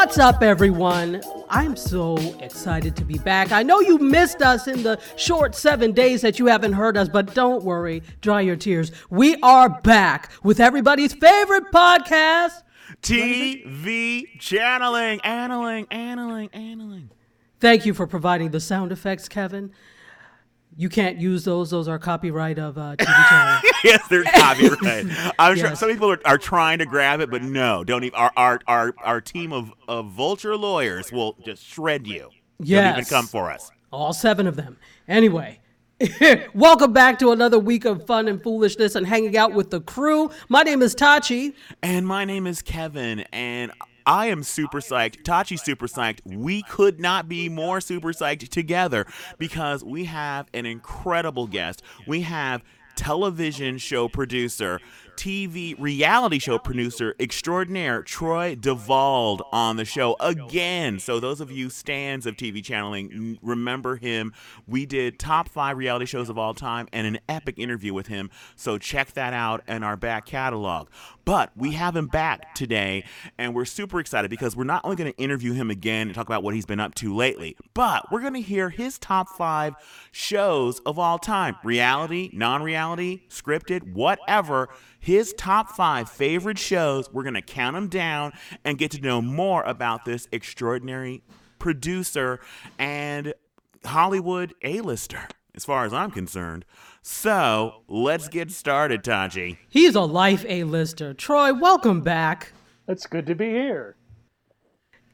What's up, everyone? I'm so excited to be back. I know you missed us in the short seven days that you haven't heard us, but don't worry, dry your tears. We are back with everybody's favorite podcast, TV channeling, anneling, anneling, anneling. Thank you for providing the sound effects, Kevin. You can't use those; those are copyright of uh, TV channel. yes, they're copyright. I'm sure some people are, are trying to grab it, but no, don't even. Our our our, our team of, of vulture lawyers will just shred you. Don't even come for us. All seven of them. Anyway, welcome back to another week of fun and foolishness and hanging out with the crew. My name is Tachi. And my name is Kevin, and I am super psyched. Tachi's super psyched. We could not be more super psyched together because we have an incredible guest. We have television show producer, TV reality show producer extraordinaire Troy Duvall on the show again. So those of you stands of TV channeling remember him. We did top five reality shows of all time and an epic interview with him. So check that out in our back catalog. But we have him back today, and we're super excited because we're not only going to interview him again and talk about what he's been up to lately, but we're going to hear his top five shows of all time reality, non reality, scripted, whatever. His top five favorite shows. We're going to count them down and get to know more about this extraordinary producer and Hollywood A-lister, as far as I'm concerned. So let's get started, Tachi. He's a life A-lister. Troy, welcome back. It's good to be here.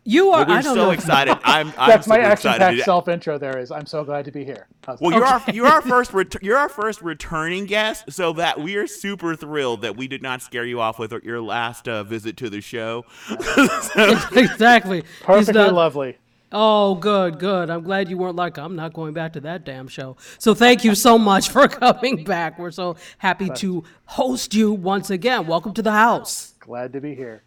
You are. Well, we're I don't so know. excited. I'm, I'm That's my super excited. action-packed self intro. There is. I'm so glad to be here. Well, that? you're our you're our first ret- you're our first returning guest, so that we are super thrilled that we did not scare you off with your last uh, visit to the show. exactly. He's perfectly not- lovely. Oh, good, good. I'm glad you weren't like, I'm not going back to that damn show. So thank you so much for coming back. We're so happy to host you once again. Welcome to the house. Glad to be here.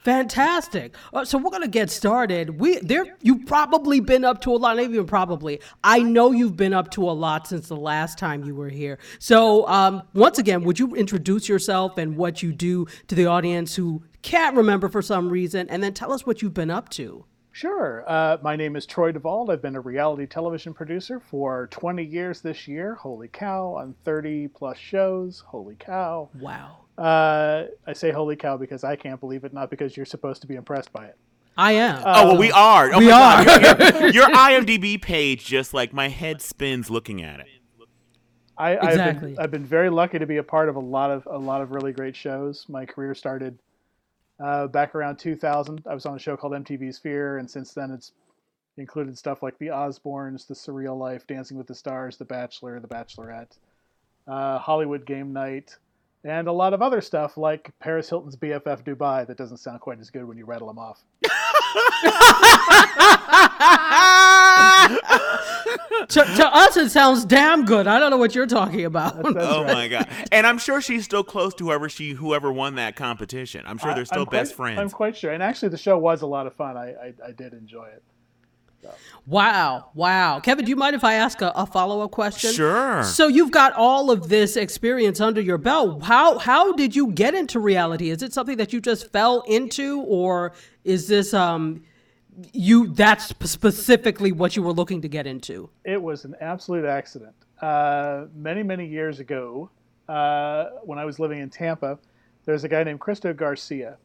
Fantastic. Uh, so we're gonna get started. We there. You've probably been up to a lot. Not even probably. I know you've been up to a lot since the last time you were here. So um, once again, would you introduce yourself and what you do to the audience who can't remember for some reason, and then tell us what you've been up to. Sure. Uh, my name is Troy Duvall. I've been a reality television producer for 20 years this year. Holy cow! On 30 plus shows. Holy cow! Wow. Uh, I say holy cow because I can't believe it, not because you're supposed to be impressed by it. I am. oh well, we are. Oh we are. Your, your, your IMDb page, just like my head spins looking at it. I, Exactly. I've, been, I've been very lucky to be a part of a lot of a lot of really great shows. My career started uh, back around 2000. I was on a show called MTV's Fear, and since then it's included stuff like The Osbournes, The Surreal Life, Dancing with the Stars, The Bachelor, The Bachelorette, uh, Hollywood Game Night, and a lot of other stuff like Paris Hilton's BFF Dubai. That doesn't sound quite as good when you rattle them off. to, to us, it sounds damn good. I don't know what you're talking about. That's Oh right. my god! And I'm sure she's still close to whoever she whoever won that competition. I'm sure they're still I'm quite- best friends. I'm quite sure. And actually, the show was a lot of fun. I, I, I did enjoy it. Wow, wow. Kevin, do you mind if I ask a, a follow up question? Sure. So you've got all of this experience under your belt. How how did you get into reality? Is it something that you just fell into, or is this um you that's specifically what you were looking to get into? It was an absolute accident. Uh, many, many years ago, uh, when I was living in Tampa, there's a guy named Cristo Garcia.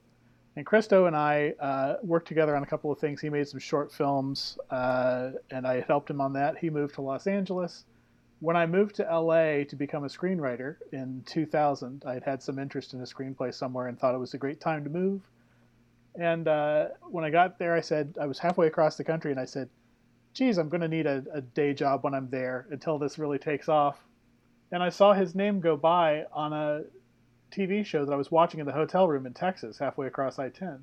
And Cristo and I uh, worked together on a couple of things. He made some short films, uh, and I helped him on that. He moved to Los Angeles. When I moved to LA to become a screenwriter in 2000, I had had some interest in a screenplay somewhere and thought it was a great time to move. And uh, when I got there, I said, I was halfway across the country, and I said, geez, I'm going to need a, a day job when I'm there until this really takes off. And I saw his name go by on a TV show that I was watching in the hotel room in Texas, halfway across I 10. I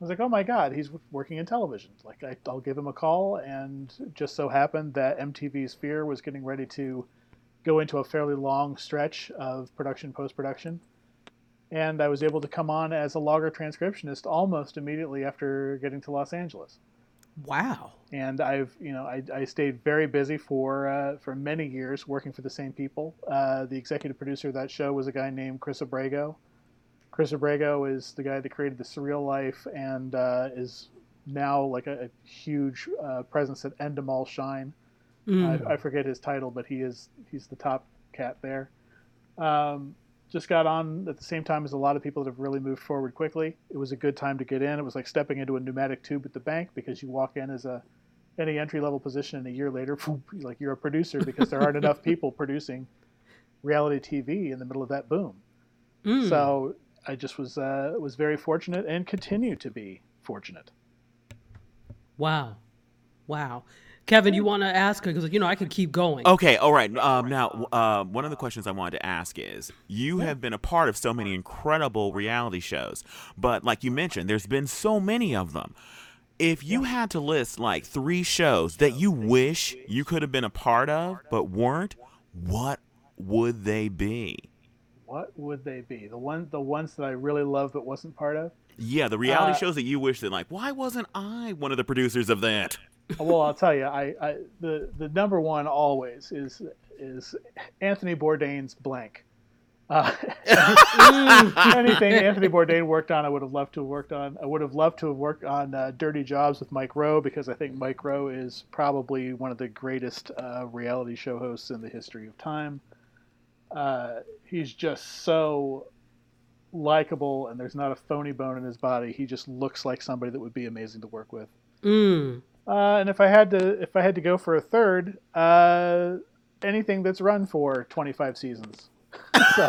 was like, oh my God, he's working in television. Like, I, I'll give him a call. And just so happened that MTV's Fear was getting ready to go into a fairly long stretch of production, post production. And I was able to come on as a logger transcriptionist almost immediately after getting to Los Angeles Wow. and I've you know I, I stayed very busy for uh, for many years working for the same people. Uh, the executive producer of that show was a guy named Cris Abrego. Cris Abrego is the guy that created the Surreal Life and uh, is now like a, a huge uh, presence at Endemol Shine. Mm. I, I, forget his title, but he is he's the top cat there. Um, just got on at the same time as a lot of people that have really moved forward quickly. It was a good time to get in. It was like stepping into a pneumatic tube at the bank because you walk in as a any entry level position, and a year later, like you're a producer because there aren't enough people producing reality TV in the middle of that boom. Mm. So I just was uh, was very fortunate and continue to be fortunate. Wow, wow. Kevin, you want to ask because you know I could keep going. Okay, all right. Um, now, uh, one of the questions I wanted to ask is: You have been a part of so many incredible reality shows, but like you mentioned, there's been so many of them. If you had to list like three shows that you wish you could have been a part of but weren't, what would they be? What would they be? The one, the ones that I really love but wasn't part of. Yeah, the reality uh, shows that you wish that like, why wasn't I one of the producers of that? Well, I'll tell you, I, I the the number one always is is Anthony Bourdain's blank. Uh, anything Anthony Bourdain worked on, I would have loved to have worked on. I would have loved to have worked on uh, Dirty Jobs with Mike Rowe because I think Mike Rowe is probably one of the greatest uh, reality show hosts in the history of time. Uh, he's just so likable, and there's not a phony bone in his body. He just looks like somebody that would be amazing to work with. Mm. Uh, and if I had to, if I had to go for a third, uh, anything that's run for 25 seasons. so,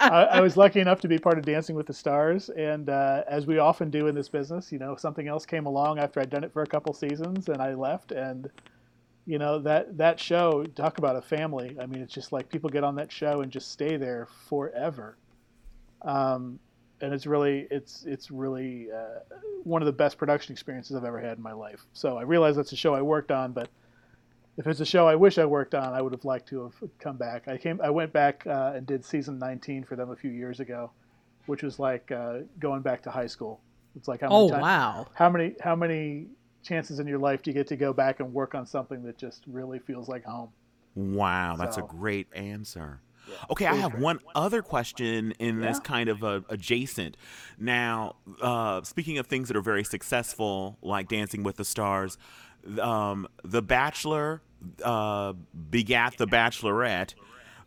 I, I, was lucky enough to be part of Dancing with the Stars, and uh, as we often do in this business, you know, something else came along after I'd done it for a couple seasons, and I left, and you know that that show. Talk about a family. I mean, it's just like people get on that show and just stay there forever. Um, and it's really it's it's really uh, one of the best production experiences I've ever had in my life. So I realize that's a show I worked on, but if it's a show I wish I worked on, I would have liked to have come back. I came I went back uh, and did season 19 for them a few years ago, which was like uh, going back to high school. It's like how many oh times, wow how many how many chances in your life do you get to go back and work on something that just really feels like home? Wow, that's so, a great answer. Okay, I have one other question in this kind of uh, adjacent. Now, uh, speaking of things that are very successful, like Dancing with the Stars, um, The Bachelor uh, begat The Bachelorette.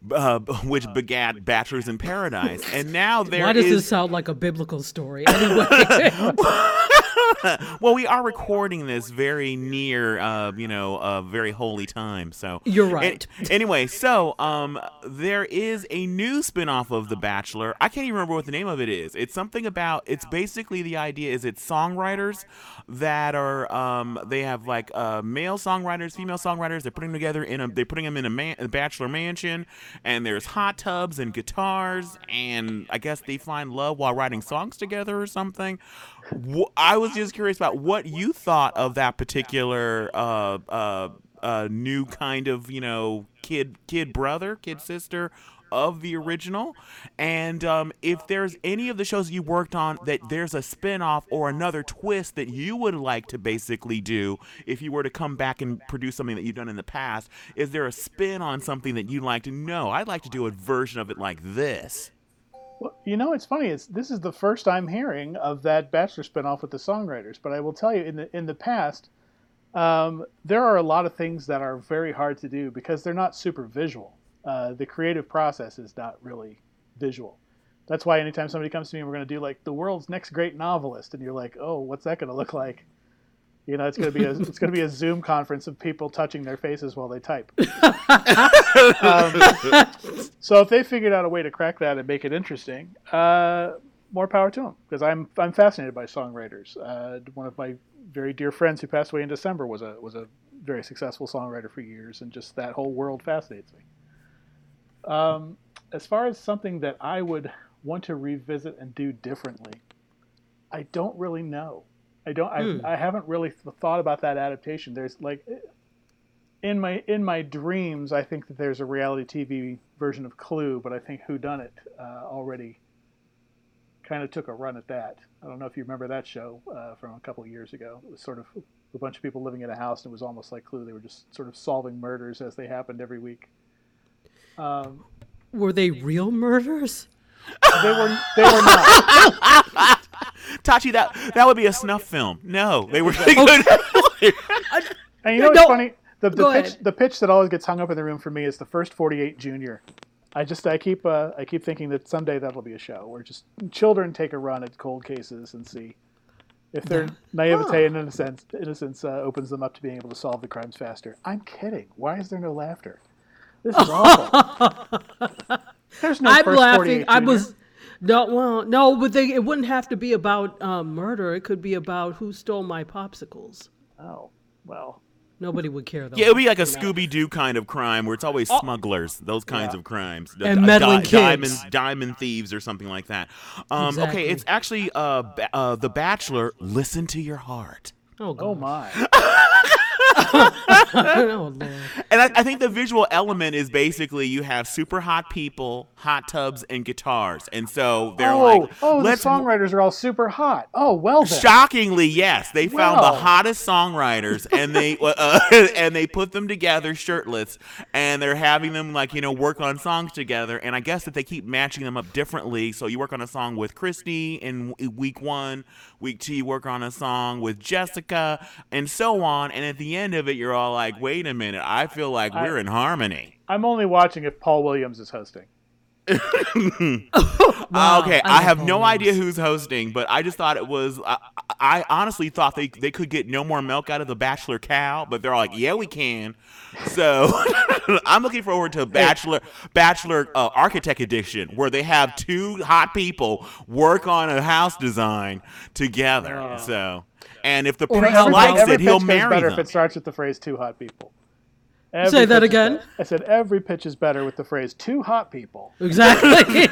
Uh, which begat Bachelors in Paradise, and now there. Why does is... this sound like a biblical story? Anyway. well, we are recording this very near, uh, you know, a very holy time. So you're right. anyway, so um, there is a new spinoff of The Bachelor. I can't even remember what the name of it is. It's something about. It's basically the idea is it's songwriters that are um, they have like uh, male songwriters, female songwriters. They're putting them together in a. They're putting them in a, man, a bachelor mansion, and there's hot tubs and guitars, and I guess they find love while writing songs together or something. I was just curious about what you thought of that particular uh, uh, uh, new kind of you know kid kid brother kid sister of the original. And um, if there's any of the shows you worked on that there's a spin-off or another twist that you would like to basically do if you were to come back and produce something that you've done in the past is there a spin on something that you'd like to know i'd like to do a version of it like this well, you know, it's funny. It's this is the first I'm hearing of that Bachelor spinoff with the songwriters. But I will tell you, in the in the past, um, there are a lot of things that are very hard to do because they're not super visual. Uh, the creative process is not really visual. That's why anytime somebody comes to me and we're going to do like the world's next great novelist, and you're like, oh, what's that going to look like? You know, it's gonna be a it's gonna be a Zoom conference of people touching their faces while they type. um, so if they figured out a way to crack that and make it interesting, uh, more power to them. Because I'm I'm fascinated by songwriters. Uh, one of my very dear friends who passed away in December was a was a very successful songwriter for years, and just that whole world fascinates me. Um, as far as something that I would want to revisit and do differently, I don't really know. I don't. Hmm. I, I haven't really thought about that adaptation. There's like in my in my dreams, I think that there's a reality TV version of Clue, but I think Whodunnit uh, already kind of took a run at that. I don't know if you remember that show uh, from a couple of years ago. It was sort of a bunch of people living in a house, and it was almost like Clue. They were just sort of solving murders as they happened every week. Um, were they real murders? They were. They were not. Tachi, that that would be a snuff film. No, they were. And you know what's No. funny? The, the pitch ahead. the pitch that always gets hung up in the room for me is the first 48 Junior. I just I keep uh, I keep thinking that someday that'll be a show where just children take a run at cold cases and see if their naivete and innocence innocence uh, opens them up to being able to solve the crimes faster. I'm kidding. Why is there no laughter? This is awful. There's no I'm first laughing. 48 I Junior. was no, well, no, but they, it wouldn't have to be about um, murder. It could be about who stole my popsicles. Oh well. Nobody would care though. Yeah, it would be like a Scooby Doo kind of crime where it's always smugglers, those kinds Yeah. of crimes, And meddling di- kids. diamond diamond thieves or something like that. Um, Exactly. Okay, it's actually uh, uh, the Bachelor. Listen to your heart. oh, Oh my. oh, And I, I think the visual element is basically you have super hot people, hot tubs, and guitars, and so they're oh, like, oh, the let's songwriters are all super hot. Oh, well then. Shockingly, yes, they found Wow. the hottest songwriters, and they uh, and they put them together shirtless, and they're having them like you know work on songs together. And I guess that they keep matching them up differently. So you work on a song with Christy in week one, week two you work on a song with Jessica, and so on. And at the end of it, you're all like, wait a minute, I feel like we're in harmony. I'm only watching if Paul Williams is hosting. Wow, okay, I I, have no Paul idea who's hosting, but I just thought it was. I, I honestly thought they they could get no more milk out of the Bachelor cow, but they're like, yeah, we can. So I'm looking forward to Bachelor Bachelor uh, Architect Edition, where they have two hot people work on a house design together. So, and if the Or prince how likes every it, he'll pitch goes marry better them. if it starts with the phrase "two hot people." Every Say that again? I said every pitch is better with the phrase "two hot people." Exactly.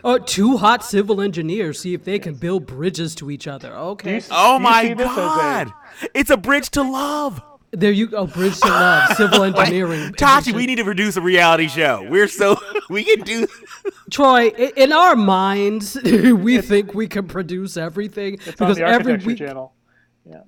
oh, two hot civil engineers see if they can build bridges to each other. Okay. you- Oh my see this as a- God! It's a bridge to love. There you go. Bridge to love. Civil engineering. Tachi, we need to produce a reality show. We're so we can do. Troy, in our minds, we think we can produce everything It's on the every architecture week. channel. Yeah.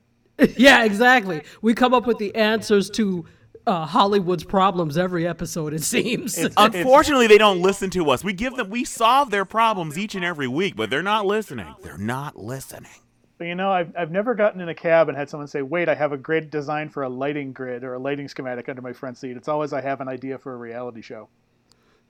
Yeah, exactly. We come up with the answers to uh, Hollywood's problems every episode. It seems. Unfortunately, they don't listen to us. We give them, we solve their problems each and every week, but they're not listening. They're not listening. But you know, I've, I've never gotten in a cab and had someone say, "Wait, I have a great design for a lighting grid or a lighting schematic under my front seat." It's always I have an idea for a reality show.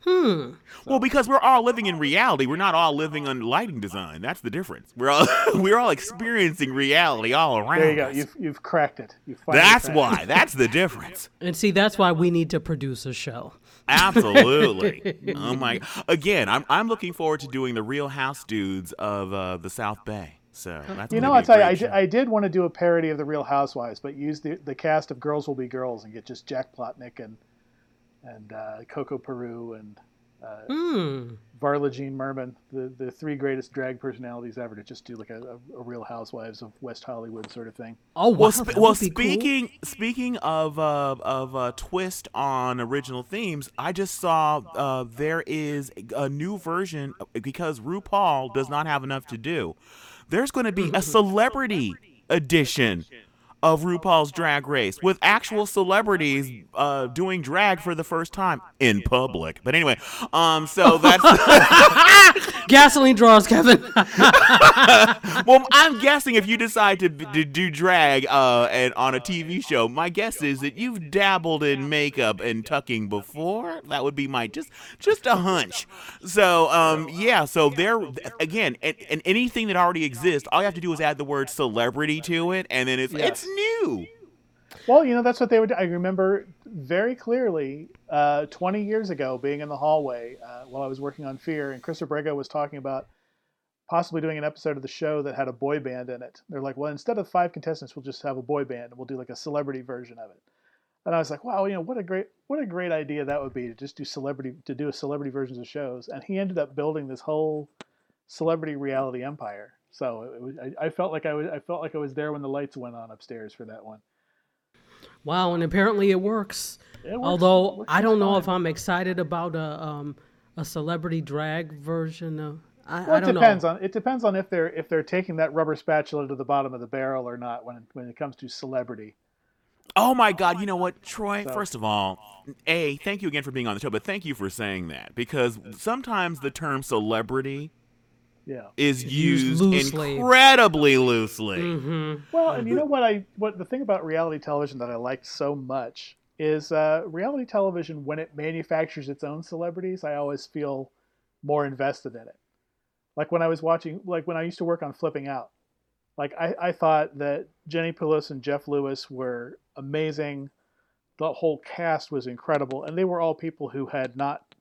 Well, because we're all living in reality. We're not all living on lighting design. That's the difference. We're all we're all experiencing reality all around. There you go. us. You've you've cracked it. You finally That's cracked it. why. That's the difference. and see, that's why we need to produce a show. Absolutely. oh my. Again, I'm I'm looking forward to doing the Real House dudes of uh, the South Bay. So that's You know, be I a tell you, great I show. did, I did want to do a parody of the Real Housewives, but use the the cast of Girls Will Be Girls and get just Jack Plotnick and and uh, Coco Peru and Hmm. Varla Jean Merman, the the three greatest drag personalities ever, to just do like a, a, a Real Housewives of West Hollywood sort of thing. Oh wow. Well, sp- well, would be cool. speaking speaking of uh, of uh, twist on original themes, I just saw uh, there is a new version because RuPaul does not have enough to do. There's going to be a celebrity edition of RuPaul's Drag Race with actual celebrities uh, doing drag for the first time in public. But anyway, um, so that's gasoline draws, Kevin. well, I'm guessing if you decide to, to do drag uh, and on a TV show, my guess is that you've dabbled in makeup and tucking before. That would be my just just a hunch. So, um, yeah. So there again, and, and anything that already exists, all you have to do is add the word celebrity to it, and then it's Yes. it's new. Well, you know, that's what they would. I remember very clearly uh, 20 years ago being in the hallway uh, while I was working on Fear, and Cris Abrego was talking about possibly doing an episode of the show that had a boy band in it. They're like, well, instead of five contestants, we'll just have a boy band and we'll do like a celebrity version of it. And I was like, wow, you know, what a great, what a great idea that would be to just do celebrity, to do a celebrity versions of shows. And he ended up building this whole celebrity reality empire. So it was, I, I felt like I was, I felt like I was there when the lights went on upstairs for that one. wow, and apparently it works. It works- Although works I don't know fine. if I'm excited about a um a celebrity drag version of. I, Well, I it don't depends know. on it depends on if they're if they're taking that rubber spatula to the bottom of the barrel or not when it, when it comes to celebrity. Oh my God! You know what, Troy? So- First of all, a thank you again for being on the show, but thank you for saying that because sometimes the term celebrity Yeah. is Used used, loosely. incredibly loosely. Mm-hmm. Well, and you know what I what the thing about reality television that I liked so much is uh, reality television when it manufactures its own celebrities, I always feel more invested in it. Like when I was watching, like when I used to work on Flipping Out, like I, I thought that Jenni Pulos and Jeff Lewis were amazing. The whole cast was incredible, and they were all people who had not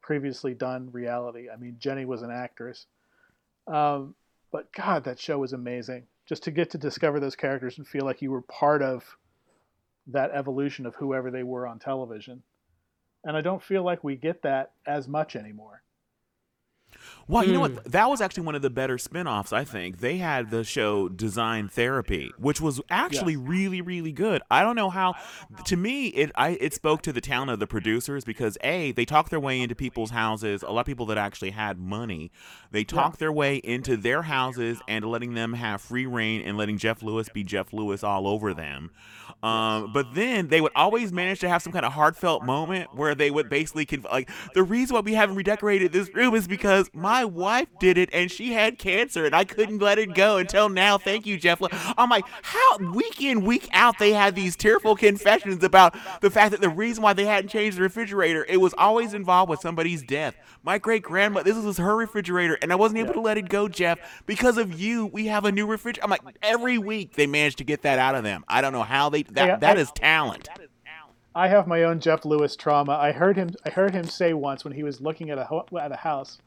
previously done reality. I mean, Jenny was an actress. Um, but God, that show was amazing. Just to get to discover those characters and feel like you were part of that evolution of whoever they were on television. And I don't feel like we get that as much anymore. Well, you know what? That was actually one of the better spin-offs, I think. They had the show Design Therapy, which was actually really, really good. I don't know how to me it I it spoke to the talent of the producers because A, they talked their way into people's houses, a lot of people that actually had money. They talked their way into their houses and letting them have free reign and letting Jeff Lewis be Jeff Lewis all over them. Um, but then they would always manage to have some kind of heartfelt moment where they would basically conf- like the reason why we haven't redecorated this room is because my wife did it and she had cancer and I couldn't let it go until now. Thank you, Jeff. I'm like, how week in week out they had these tearful confessions about the fact that the reason why they hadn't changed the refrigerator it was always involved with somebody's death. My great grandma, this was her refrigerator and I wasn't able to let it go, Jeff, because of you. We have a new refrigerator. I'm like, every week they managed to get that out of them. I don't know how they that Yeah, that I- is talent. I have my own Jeff Lewis trauma. I heard him. I heard him say once when he was looking at a ho- at a house.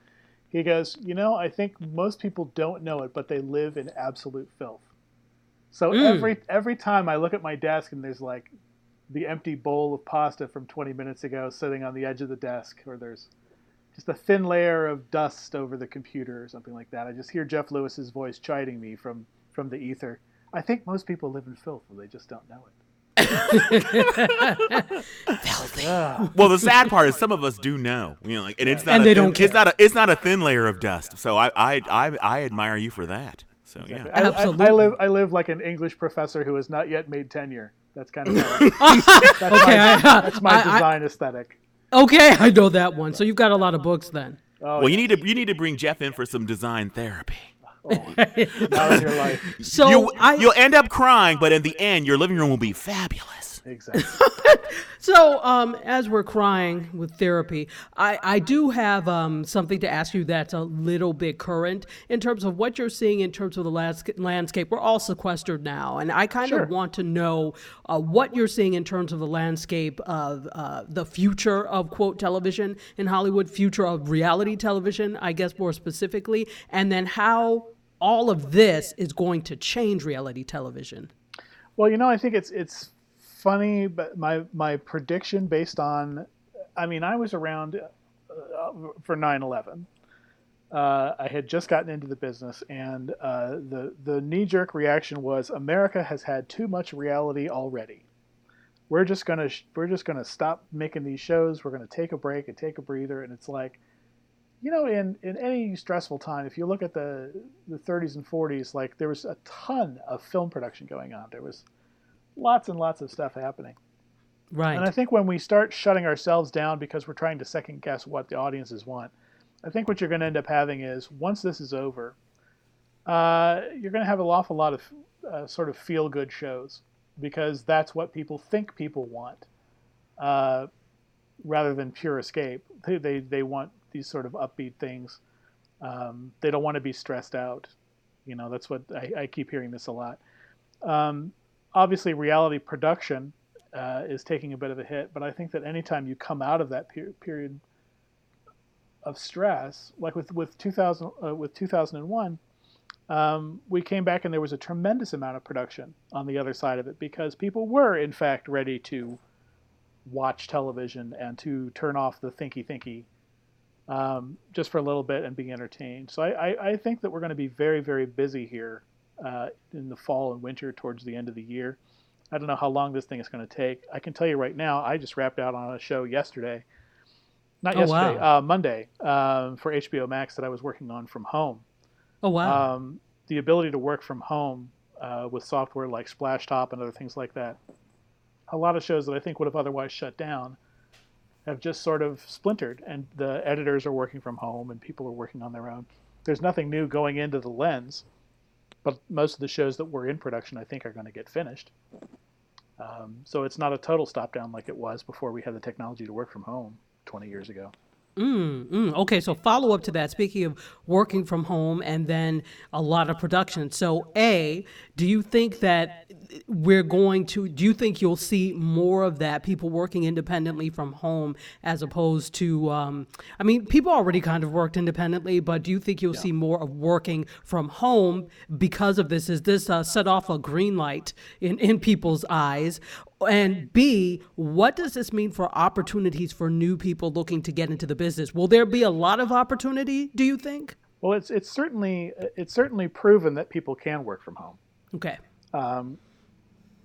He goes, "You know, I think most people don't know it, but they live in absolute filth." So hmm. every every time I look at my desk and there's like the empty bowl of pasta from 20 minutes ago sitting on the edge of the desk, or there's just a thin layer of dust over the computer or something like that. I just hear Jeff Lewis's voice chiding me from from the ether. I think most people live in filth, and they just don't know it. Ah. Well, the sad part is some of us do know, you know, like, and it's not And a they thin, don't it's not a it's not a thin layer of dust. So I I I, I admire you for that. So yeah. I, I, I live I live like an English professor who has not yet made tenure. That's kind of that's, Okay, my, I- that's my I- I- design aesthetic. Okay, I know that one. So you've got a lot of books then. Oh, Well, you need to you need to bring Jeff in for some design therapy. Not in your life. So you'll, I you'll end up crying, but in the end, your living room will be fabulous. Exactly. So, um, as we're crying with therapy, I, I do have um, something to ask you that's a little bit current in terms of what you're seeing in terms of the landsca- landscape. We're all sequestered now, and I kind Sure. of want to know uh, what you're seeing in terms of the landscape of uh, the future of quote television in Hollywood, future of reality television, I guess more specifically, and then how all of this is going to change reality television. Well, you know, I think it's it's funny, but my my prediction based on, I mean, I was around uh, for 9/11. Uh, I had just gotten into the business, and uh, the the knee jerk reaction was America has had too much reality already. We're just gonna we're just gonna stop making these shows. We're gonna take a break and take a breather. And it's like, you know, in in any stressful time, if you look at the the 30s and 40s, like there was a ton of film production going on. There was lots and lots of stuff happening. Right. And I think when we start shutting ourselves down because we're trying to second guess what the audiences want, I think what you're going to end up having is once this is over, uh, you're going to have an awful lot of uh, sort of feel good shows because that's what people think people want uh, rather than pure escape. They, they, they want these sort of upbeat things. Um, they don't want to be stressed out. You know, that's what I, I keep hearing this a lot. Um, obviously, reality production uh, is taking a bit of a hit, but I think that anytime you come out of that per- period of stress, like with with 2000 uh, with 2001, um, we came back and there was a tremendous amount of production on the other side of it because people were in fact ready to watch television and to turn off the thinky thinky um, just for a little bit and be entertained. So I, I, I think that we're going to be very very busy here uh, in the fall and winter towards the end of the year. I don't know how long this thing is going to take. I can tell you right now, I just wrapped out on a show yesterday. Not Oh, yesterday, wow. uh, Monday, um, for HBO Max that I was working on from home. oh wow. Um, the ability to work from home uh, with software like Splashtop and other things like that. A lot of shows that I think would have otherwise shut down have just sort of splintered, and the editors are working from home, and people are working on their own. there's nothing new going into the lens, but most of the shows that were in production, I think, are going to get finished. Um, so it's not a total stop down like it was before we had the technology to work from home 20 years ago. Mm, mm, okay, so follow up to that. Speaking of working from home and then a lot of production. So, A, do you think that we're going to, do you think you'll see more of that, people working independently from home as opposed to, um, I mean, people already kind of worked independently, but do you think you'll yeah. see more of working from home because of this? Is this uh, set off a green light in, in people's eyes? And B, what does this mean for opportunities for new people looking to get into the business? Will there be a lot of opportunity, do you think? Well, it's it's certainly it's certainly proven that people can work from home. Okay. Um,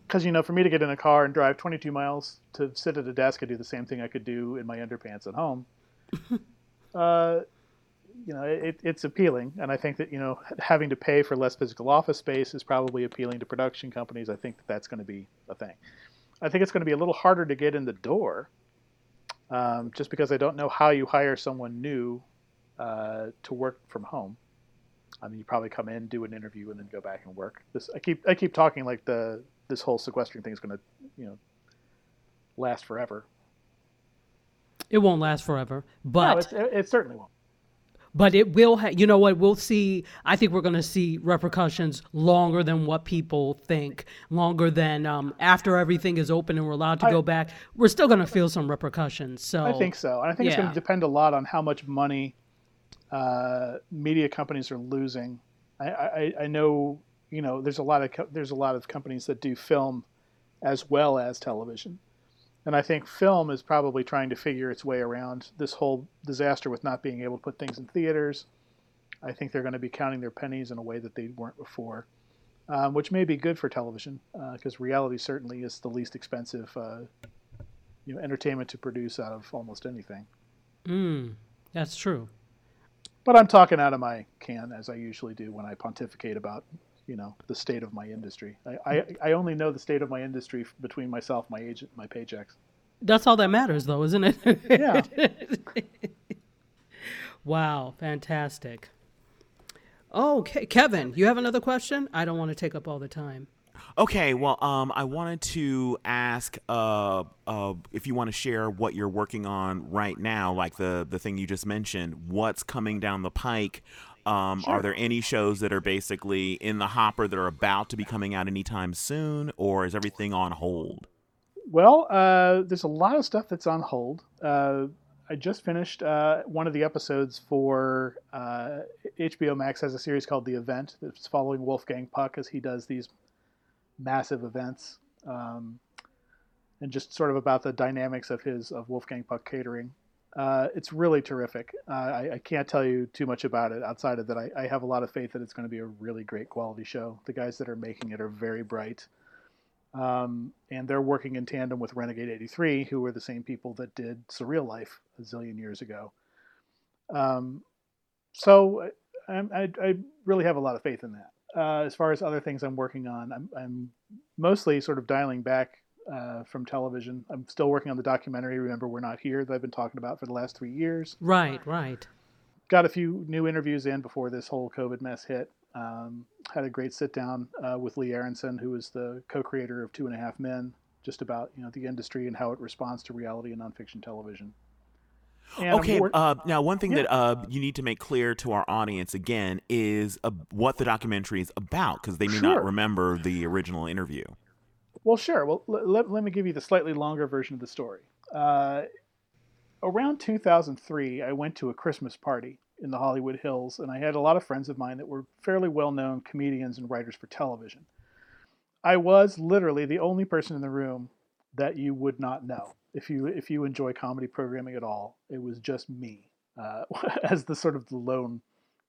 because you know, for me to get in a car and drive 22 miles to sit at a desk and do the same thing I could do in my underpants at home, uh, you know, it, it's appealing. And I think that you know, having to pay for less physical office space is probably appealing to production companies. I think that that's going to be a thing. I think it's going to be a little harder to get in the door, um, just because I don't know how you hire someone new uh, to work from home. I mean, you probably come in, do an interview, and then go back and work. This I keep I keep talking like the this whole sequestering thing is going to you know last forever. It won't last forever, but no, it, it certainly won't but it will ha- you know what we'll see i think we're going to see repercussions longer than what people think longer than um, after everything is open and we're allowed to I, go back we're still going to feel some repercussions so i think so and i think yeah. it's going to depend a lot on how much money uh, media companies are losing I, I, I, know you know there's a lot of co- there's a lot of companies that do film as well as television and I think film is probably trying to figure its way around this whole disaster with not being able to put things in theaters. I think they're going to be counting their pennies in a way that they weren't before, um, which may be good for television because uh, reality certainly is the least expensive, uh, you know, entertainment to produce out of almost anything. Mm, that's true. But I'm talking out of my can as I usually do when I pontificate about you know the state of my industry. I, I, I only know the state of my industry between myself, my agent, my paychecks. That's all that matters, though, isn't it? Yeah. wow, fantastic. Okay, Kevin, you have another question? I don't want to take up all the time. Okay, well, um, I wanted to ask uh, uh, if you want to share what you're working on right now, like the the thing you just mentioned. What's coming down the pike? Um, sure. Are there any shows that are basically in the hopper that are about to be coming out anytime soon, or is everything on hold? Well, uh, there's a lot of stuff that's on hold. Uh, I just finished uh, one of the episodes for HBO uh, Max has a series called The Event that's following Wolfgang Puck as he does these massive events, um, and just sort of about the dynamics of his of Wolfgang Puck catering. Uh, it's really terrific. Uh, I, I, can't tell you too much about it outside of that. I, I, have a lot of faith that it's going to be a really great quality show. The guys that are making it are very bright. Um, and they're working in tandem with Renegade 83, who were the same people that did Surreal Life a zillion years ago. Um, so I, I, I, really have a lot of faith in that. Uh, as far as other things I'm working on, I'm, I'm mostly sort of dialing back uh, from television. I'm still working on the documentary. Remember, we're not here that I've been talking about for the last three years. Right, right. Got a few new interviews in before this whole COVID mess hit. Um, had a great sit down uh, with Lee Aronsohn, who is the co-creator of Two and a Half Men, just about you know the industry and how it responds to reality and nonfiction television. And okay. Uh, now, one thing yeah. that uh, you need to make clear to our audience again is uh, what the documentary is about, because they may sure. not remember the original interview. Well, sure. Well, let, let me give you the slightly longer version of the story. Uh, around 2003, I went to a Christmas party in the Hollywood Hills, and I had a lot of friends of mine that were fairly well known comedians and writers for television. I was literally the only person in the room that you would not know if you if you enjoy comedy programming at all. It was just me uh, as the sort of the lone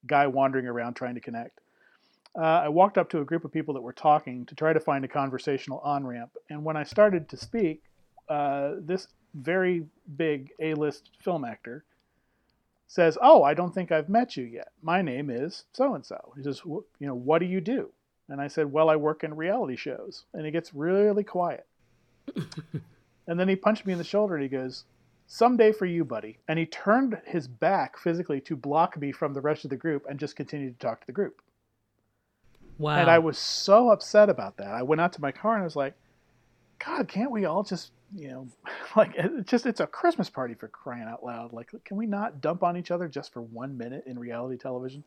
guy wandering around trying to connect uh, I walked up to a group of people that were talking to try to find a conversational on ramp. And when I started to speak, uh, this very big A list film actor says, Oh, I don't think I've met you yet. My name is so and so. He says, You know, what do you do? And I said, Well, I work in reality shows. And he gets really quiet. and then he punched me in the shoulder and he goes, someday for you, buddy. And he turned his back physically to block me from the rest of the group and just continued to talk to the group. Wow. And I was so upset about that. I went out to my car and I was like, God, can't we all just, you know, like it's just it's a Christmas party for crying out loud. Like, can we not dump on each other just for one minute in reality television?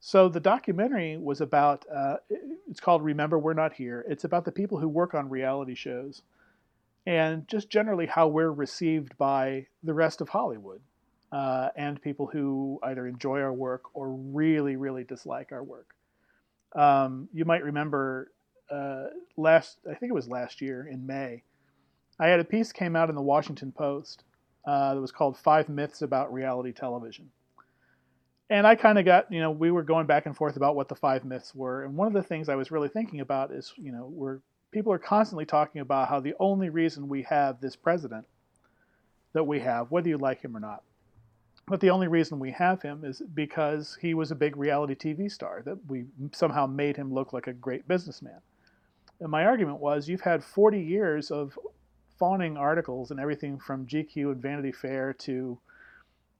So the documentary was about. Uh, it's called "Remember We're Not Here." It's about the people who work on reality shows, and just generally how we're received by the rest of Hollywood, uh, and people who either enjoy our work or really, really dislike our work. Um, you might remember uh, last, I think it was last year in May, I had a piece came out in the Washington Post uh, that was called Five Myths About Reality Television. And I kind of got, you know, we were going back and forth about what the five myths were. And one of the things I was really thinking about is, you know, we're, people are constantly talking about how the only reason we have this president that we have, whether you like him or not, but the only reason we have him is because he was a big reality TV star, that we somehow made him look like a great businessman. And my argument was you've had 40 years of fawning articles and everything from GQ and Vanity Fair to,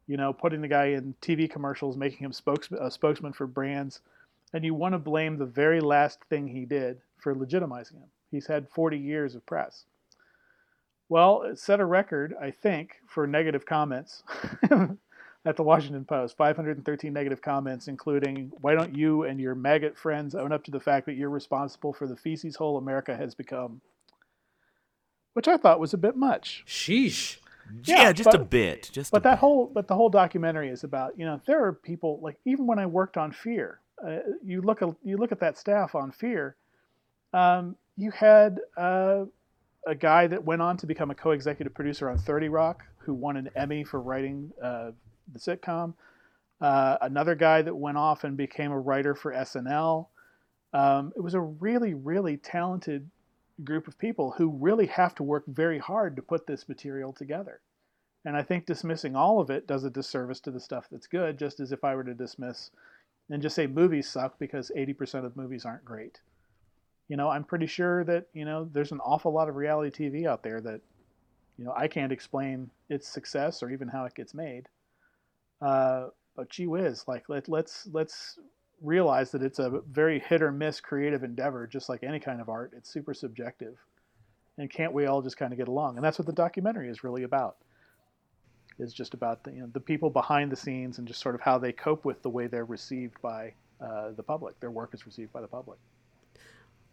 you know, putting the guy in TV commercials, making him spokes, a spokesman for brands, and you want to blame the very last thing he did for legitimizing him. He's had 40 years of press. Well, it set a record, I think, for negative comments at the Washington Post. 513 negative comments, including, Why don't you and your maggot friends own up to the fact that you're responsible for the feces hole America has become? Which I thought was a bit much. Sheesh. Yeah, Yeah, just a bit. Just But a that whole, but the whole documentary is about, you know, there are people like even when I worked on Fear, uh, you look at you look at that staff on Fear. Um, you had uh, a guy that went on to become a co-executive producer on 30 Rock, who won an Emmy for writing uh, the sitcom. Uh, another guy that went off and became a writer for SNL. Um, it was a really, really talented group of people who really have to work very hard to put this material together. And I think dismissing all of it does a disservice to the stuff that's good, just as if I were to dismiss and just say movies suck because 80% of movies aren't great. You know, I'm pretty sure that, you know, there's an awful lot of reality TV out there that, you know, I can't explain its success or even how it gets made. Uh, but gee whiz, like let, let's let's realize that it's a very hit or miss creative endeavor, just like any kind of art. It's super subjective, and can't we all just kind of get along? And that's what the documentary is really about. Is just about the you know, the people behind the scenes and just sort of how they cope with the way they're received by uh, the public. Their work is received by the public.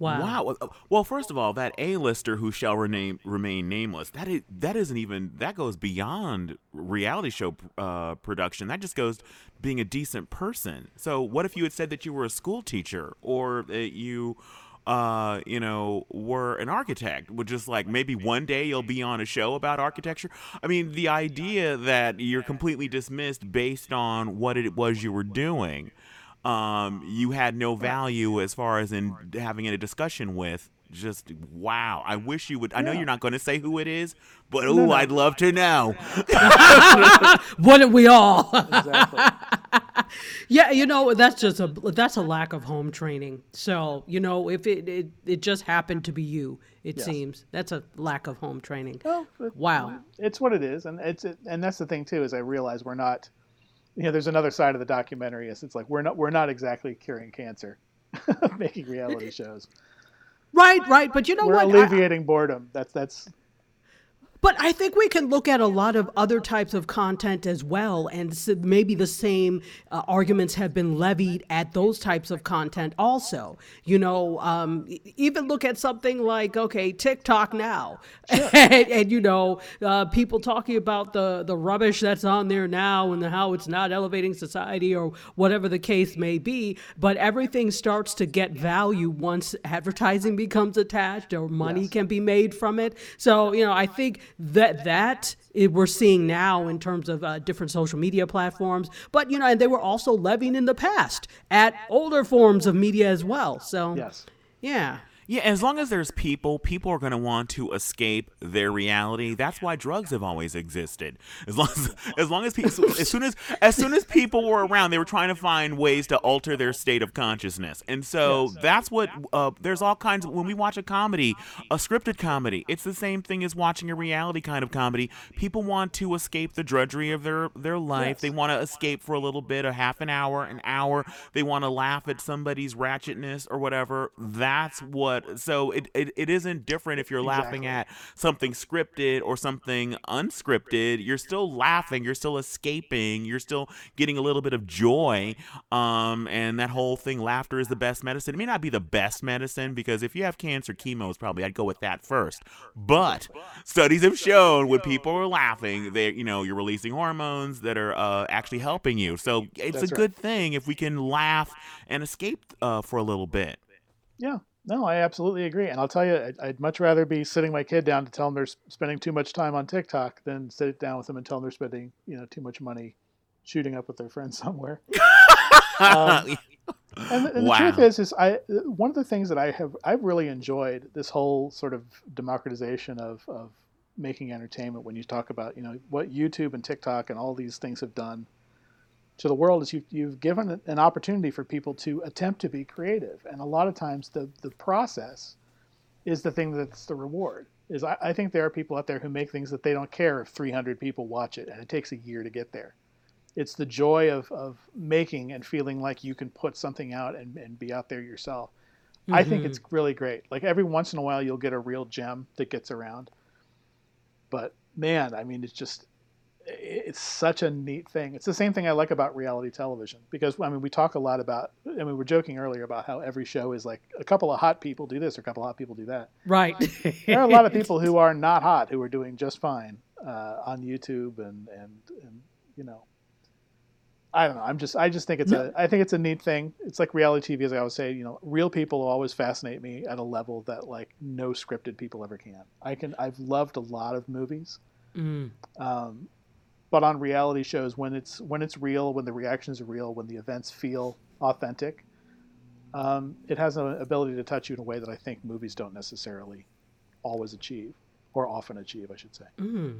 Wow. Wow. Well, uh, first of all, that A-lister who shall remain remain nameless. That is that isn't even that goes beyond reality show uh, production. That just goes being a decent person. So, what if you had said that you were a school teacher or that you uh, you know, were an architect, would just like maybe one day you'll be on a show about architecture. I mean, the idea that you're completely dismissed based on what it was you were doing um, you had no value as far as in having a discussion with. Just wow! I wish you would. I know you're not going to say who it is, but oh, no. I'd love to know. Wouldn't we all? Exactly. yeah, you know that's just a that's a lack of home training. So you know if it it, it just happened to be you, it Yes. seems that's a lack of home training. Well, Wow. it's what it is, and it's and that's the thing too. Is I realize we're not. You know, there's another side of the documentary. Is it's like we're not we're not exactly curing cancer, making reality shows. Right, right. But you know We're what? I- alleviating boredom. That's that's But I think we can look at a lot of other types of content as well, and maybe the same uh, arguments have been levied at those types of content also. You know, um, even look at something like okay, TikTok now, and, and, you know, uh, people talking about the the rubbish that's on there now and how it's not elevating society or whatever the case may be. But everything starts to get value once advertising becomes attached or money Yes. can be made from it. So, you know, I think that that i- we're seeing now in terms of uh, different social media platforms. But, you know, and they were also levying in the past at older forms of media as well. So, yes. yeah. Yeah, as long as there's people, people are going to want to escape their reality. That's why drugs have always existed. As long as, as long as people, as soon as as soon as people were around, they were trying to find ways to alter their state of consciousness. And so that's what uh, there's all kinds. Of, when we watch a comedy, a scripted comedy, it's the same thing as watching a reality kind of comedy. People want to escape the drudgery of their their life. They want to escape for a little bit, a half an hour, an hour. They want to laugh at somebody's ratchetness or whatever. That's what what so it, it, it isn't different if you're exactly. laughing at something scripted or something unscripted. You're still laughing you're still escaping you're still getting a little bit of joy um and that whole thing laughter is the best medicine. It may not be the best medicine because if you have cancer chemo is probably I'd go with that first. But studies have shown when people are laughing they you know you're releasing hormones that are uh, actually helping you. So it's That's a good right. thing if we can laugh and escape uh, for a little bit. Yeah no, I absolutely agree. And I'll tell you, I'd, I'd, much rather be sitting my kid down to tell them they're spending too much time on TikTok than sit down with them and tell them they're spending, you know, too much money shooting up with their friends somewhere. um, and, and wow. the truth is, is I one of the things that I have I've really enjoyed this whole sort of democratization of of making entertainment. When you talk about you know what YouTube and TikTok and all these things have done to the world is you've, you've given an opportunity for people to attempt to be creative. And a lot of times the, the process is the thing that's the reward. Is I, I think there are people out there who make things that they don't care if 300 people watch it and it takes a year to get there. It's the joy of, of making and feeling like you can put something out and, and be out there yourself. Mm-hmm. I think mm-hmm. it's really great. Like every once in a while, you'll get a real gem that gets around. But man, I mean, it's just it's such a neat thing. It's the same thing I like about reality television because I mean we talk a lot about. I mean we were joking earlier about how every show is like a couple of hot people do this or a couple of hot people do that. Right. there are a lot of people who are not hot who are doing just fine uh, on YouTube and and and you know. I don't know. I'm just. I just think it's a. I think it's a neat thing. It's like reality TV, as I always say. You know, real people always fascinate me at a level that like no scripted people ever can. I can. I've loved a lot of movies. Mm. Um, but on reality shows when it's when it's real when the reactions are real when the events feel authentic um, it has an ability to touch you in a way that i think movies don't necessarily always achieve or often achieve i should say mm.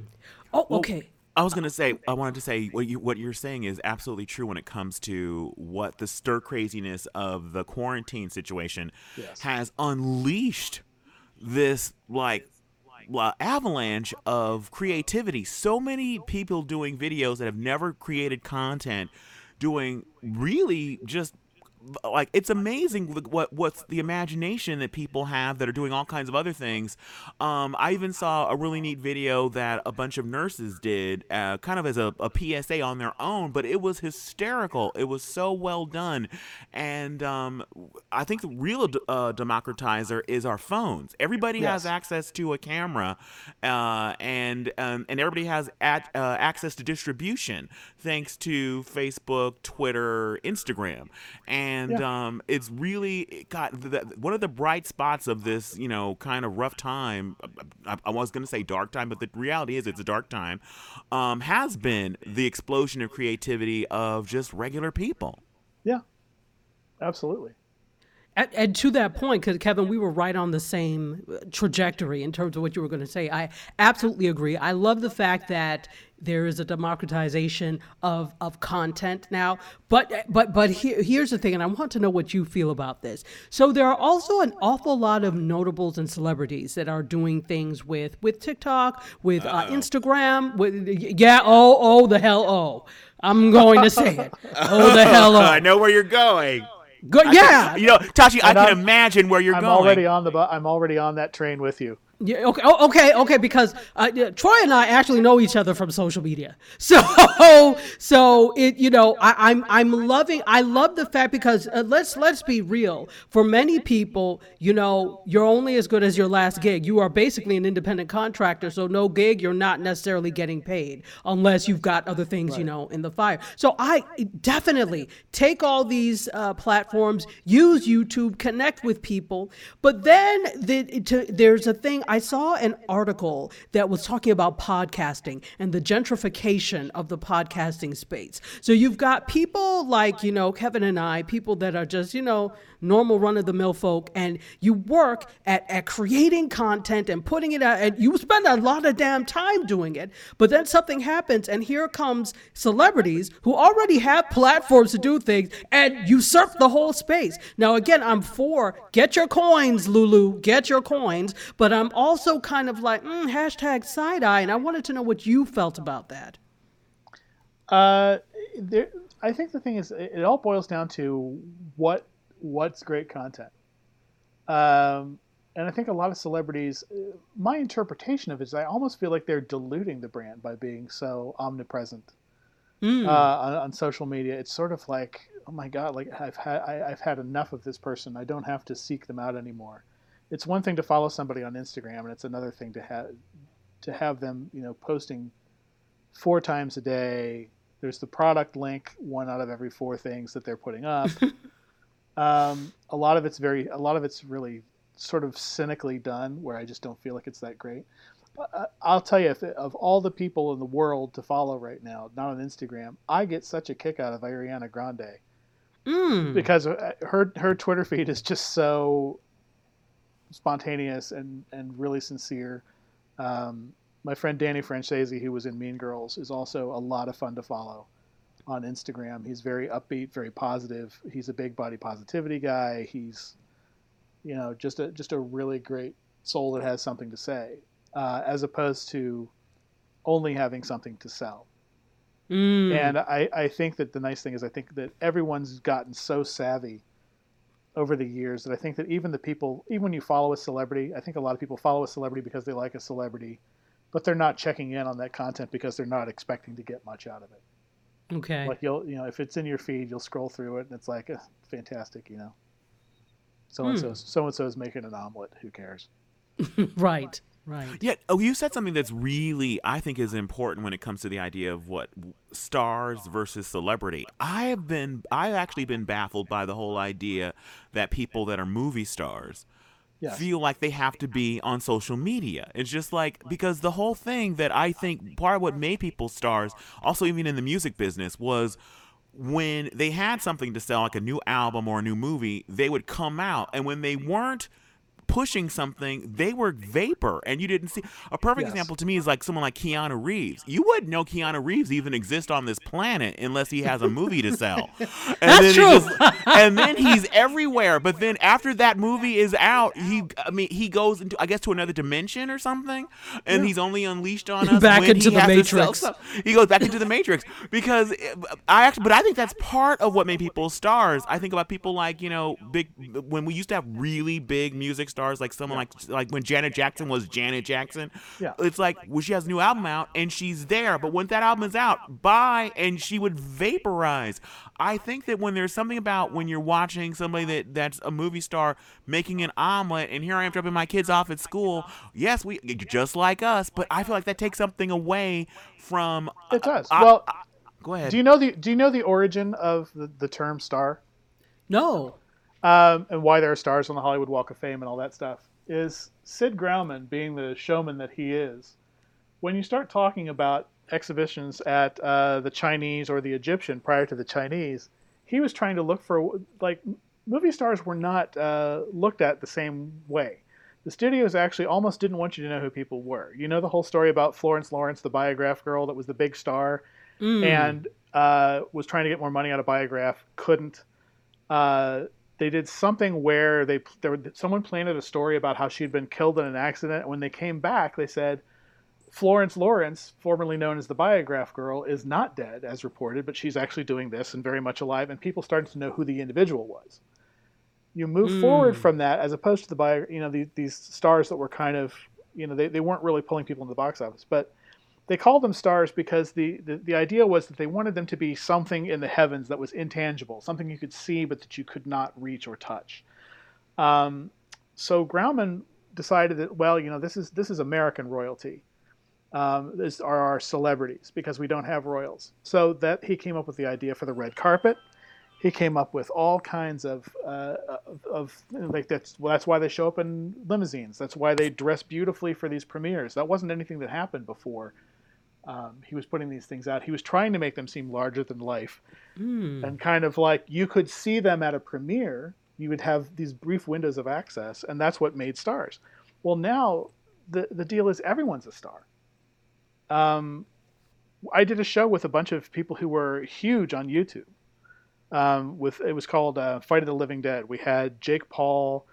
oh okay well, I was gonna say, I wanted to say what you what you're saying is absolutely true when it comes to what the stir craziness of the quarantine situation yes. has unleashed. This like uh, avalanche of creativity. So many people doing videos that have never created content, doing really just like it's amazing what what's the imagination that people have that are doing all kinds of other things. Um, I even saw a really neat video that a bunch of nurses did, uh, kind of as a, a, PSA on their own, but it was hysterical. It was so well done, and um, I think the real uh, democratizer is our phones. Everybody yes. has access to a camera, uh, and um, and everybody has at, uh, access to distribution thanks to Facebook, Twitter, Instagram, and and yeah. um, it's really it got the, one of the bright spots of this, you know, kind of rough time. I, I was going to say dark time, but the reality is it's a dark time. Um, has been the explosion of creativity of just regular people. Yeah, absolutely. And, to that point, because Kevin, we were right on the same trajectory in terms of what you were going to say. I absolutely agree. I love the fact that there is a democratization of, of content now. But but but here, here's the thing, and I want to know what you feel about this. So there are also an awful lot of notables and celebrities that are doing things with with TikTok, with uh, Instagram, with yeah, oh oh the hell oh. I'm going to say it. Oh the hell oh. I know where you're going. Good, yeah. Can, you know, Tachi, I can I'm, imagine where you're I'm going. I'm already on the. Bu- I'm already on that train with you. Yeah. Okay. Oh, okay. Okay. Because uh, Troy and I actually know each other from social media. So, so it. You know, I, am I'm, I'm loving. I love the fact because uh, let's let's be real. For many people, you know, you're only as good as your last gig. You are basically an independent contractor. So no gig, you're not necessarily getting paid unless you've got other things, you know, in the fire. So I definitely take all these uh, platforms, use YouTube, connect with people, but then the, to, there's a thing I saw an article that was talking about podcasting and the gentrification of the podcasting space. So you've got people like, you know, Kevin and I, people that are just, you know, normal run of the mill folk, and you work at, at creating content and putting it out, and you spend a lot of damn time doing it. But then something happens, and here comes celebrities who already have platforms to do things and usurp the whole space. Now, again, I'm for get your coins, Lulu, get your coins, but I'm also kind of like, mm, hashtag side eye, and I wanted to know what you felt about that. Uh, there, I think the thing is, it all boils down to what what's great content. Um, and I think a lot of celebrities, my interpretation of it is I almost feel like they're diluting the brand by being so omnipresent mm. uh, on, on, social media. It's sort of like, oh my god, like I've had I, have had enough of this person. I don't have to seek them out anymore. It's one thing to follow somebody on Instagram, and it's another thing to have to have them, you know, posting four times a day. There's the product link, one out of every four things that they're putting up. Um, a lot of it's very, a lot of it's really sort of cynically done, where I just don't feel like it's that great. Uh, I'll tell you, if, of all the people in the world to follow right now, not on Instagram, I get such a kick out of Ariana Grande mm. because uh, her her Twitter feed is just so spontaneous and and really sincere. Um, my friend Danny Franzese, who was in Mean Girls, is also a lot of fun to follow on Instagram. He's very upbeat, very positive. He's a big body positivity guy. He's, you know, just a just a really great soul that has something to say, uh, as opposed to only having something to sell. Mm. And I, I think that the nice thing is I think that everyone's gotten so savvy over the years that I think that even the people, even when you follow a celebrity, I think a lot of people follow a celebrity because they like a celebrity, but they're not checking in on that content because they're not expecting to get much out of it. Okay. Like you'll, you know, if it's in your feed, you'll scroll through it and it's like, uh, fantastic, you know. So and so, so and so is making an omelet. Who cares? right. Right. Yeah. Oh, you said something that's really, I think, is important when it comes to the idea of what stars versus celebrity. I have been, I've actually been baffled by the whole idea that people that are movie stars yes. feel like they have to be on social media. It's just like because the whole thing that I think part of what made people stars, also even in the music business, was when they had something to sell, like a new album or a new movie, they would come out, and when they weren't pushing something, they were vapor, and you didn't see. A perfect yes. example to me is like someone like Keanu Reeves. You wouldn't know Keanu Reeves even exists on this planet unless he has a movie to sell. And That's then true. Just, and then he's everywhere. But then after that movie is out, he, I mean, he goes into, I guess, to another dimension or something, and yeah. he's only unleashed on us back into the Matrix. He goes back into the Matrix because eh, I actually, but I think that's part of what made people stars. I think about people like you know, big when we used to have really big music stars like someone yeah. like like when Janet Jackson was Janet Jackson. Yeah. It's like well, she has a new album out and she's there, but when that album is out, bye, and she would vaporize. I think that when there's something about when you're watching somebody that that's a movie star making an omelet, and here I am dropping my kids off at school. Yes, we just like us, but I feel like that takes something away from. It does. Uh, well, uh, go ahead. Do you know the Do you know the origin of the, the term star? No um, and why there are stars on the Hollywood Walk of Fame and all that stuff, is Sid Grauman, being the showman that he is, when you start talking about exhibitions at uh, the Chinese or the Egyptian prior to the Chinese, he was trying to look for, like, movie stars were not uh, looked at the same way. The studios actually almost didn't want you to know who people were. You know the whole story about Florence Lawrence, the Biograph girl that was the big star, mm. and uh, was trying to get more money out of Biograph, couldn't. Uh, they did something where they there, someone planted a story about how she'd been killed in an accident. And when they came back, they said Florence Lawrence, formerly known as the Biograph Girl, is not dead as reported, but she's actually doing this and very much alive. And people started to know who the individual was. You move mm. forward from that, as opposed to the bio, you know, the, these stars that were kind of, you know, they, they weren't really pulling people into the box office, but they called them stars because the, the, the, idea was that they wanted them to be something in the heavens that was intangible, something you could see but that you could not reach or touch. Um, so Grauman decided that well, you know, this is this is American royalty. Um, this are our celebrities because we don't have royals. So that he came up with the idea for the red carpet. He came up with all kinds of, uh, of, of like that's well, that's why they show up in limousines. That's why they dress beautifully for these premieres. That wasn't anything that happened before. Um, he was putting these things out. He was trying to make them seem larger than life, mm. and kind of like you could see them at a premiere. You would have these brief windows of access, and that's what made stars. Well, now the the deal is everyone's a star. Um, I did a show with a bunch of people who were huge on YouTube um, with it was called uh, Fight of the Living Dead. We had Jake Paul,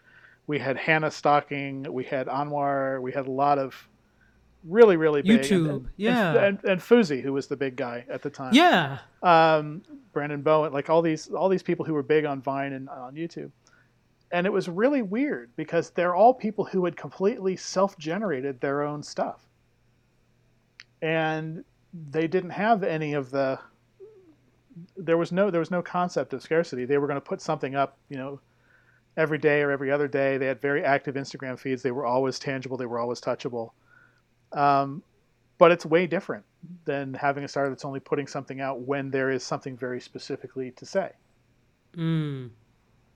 we had Hannah Stocking, we had Anwar, we had a lot of really really big YouTube, and, yeah, and, and, and Fousey, who was the big guy at the time, yeah, um, Brandon Bowen, like all these all these people who were big on Vine and on YouTube. And it was really weird because they're all people who had completely self-generated their own stuff. And they didn't have any of the there was no there was no concept of scarcity. They were going to put something up, you know, every day or every other day. They had very active Instagram feeds. They were always tangible. They were always touchable. Um, but it's way different than having a star that's only putting something out when there is something very specifically to say. Mm.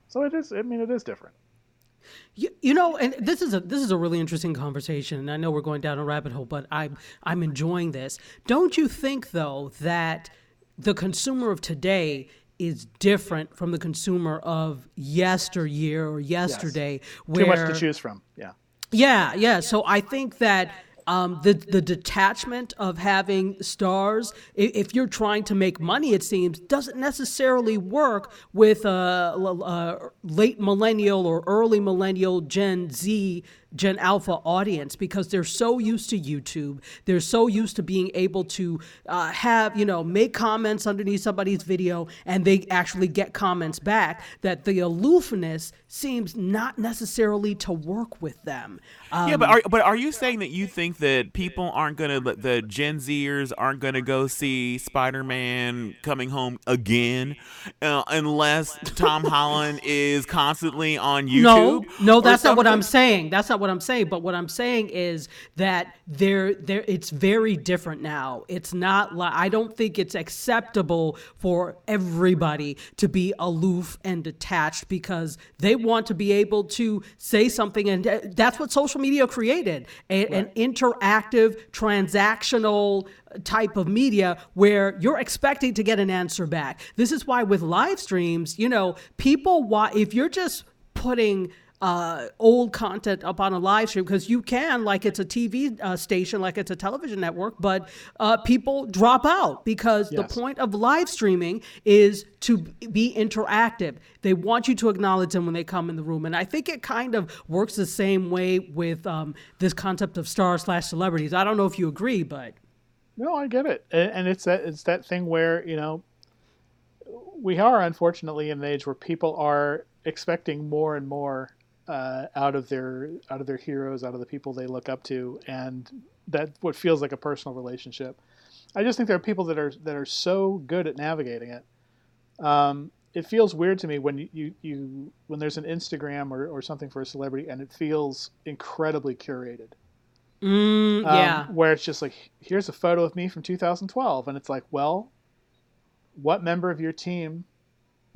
So it is. I mean, it is different. You, you know, and this is a this is a really interesting conversation, and I know we're going down a rabbit hole, but I'm I'm enjoying this. Don't you think though that the consumer of today is different from the consumer of yesteryear or yesterday. Yes. Where, Too much to choose from. Yeah. Yeah, yeah. So I think that um, the the detachment of having stars, if you're trying to make money, it seems doesn't necessarily work with a, a late millennial or early millennial Gen Z Gen Alpha audience because they're so used to YouTube. They're so used to being able to uh, have, you know, make comments underneath somebody's video and they actually get comments back that the aloofness seems not necessarily to work with them. Um, yeah, but are, but are you saying that you think that people aren't going to, the Gen Zers aren't going to go see Spider Man coming home again uh, unless Tom Holland is constantly on YouTube? No, no, that's not what I'm saying. That's not what what I'm saying, but what I'm saying is that there there it's very different now. It's not like I don't think it's acceptable for everybody to be aloof and detached because they want to be able to say something and that's what social media created. A, right. An interactive transactional type of media where you're expecting to get an answer back. This is why with live streams, you know, people why if you're just putting uh, old content up on a live stream because you can, like it's a TV uh, station, like it's a television network, but uh, people drop out because yes. the point of live streaming is to be interactive. They want you to acknowledge them when they come in the room. And I think it kind of works the same way with um, this concept of stars slash celebrities. I don't know if you agree, but. No, I get it. And it's that, it's that thing where, you know, we are unfortunately in an age where people are expecting more and more uh, out of their out of their heroes, out of the people they look up to, and that what feels like a personal relationship. I just think there are people that are that are so good at navigating it. Um, it feels weird to me when you, you, you when there's an Instagram or, or something for a celebrity and it feels incredibly curated. Mm, um, yeah. Where it's just like, here's a photo of me from 2012, and it's like, well, what member of your team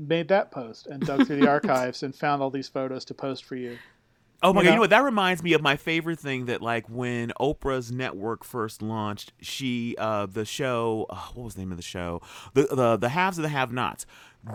made that post and dug through the archives and found all these photos to post for you. Oh my you god! Know? You know what? That reminds me of my favorite thing that, like, when Oprah's network first launched, she, uh, the show, oh, what was the name of the show? The the the haves of the have-nots.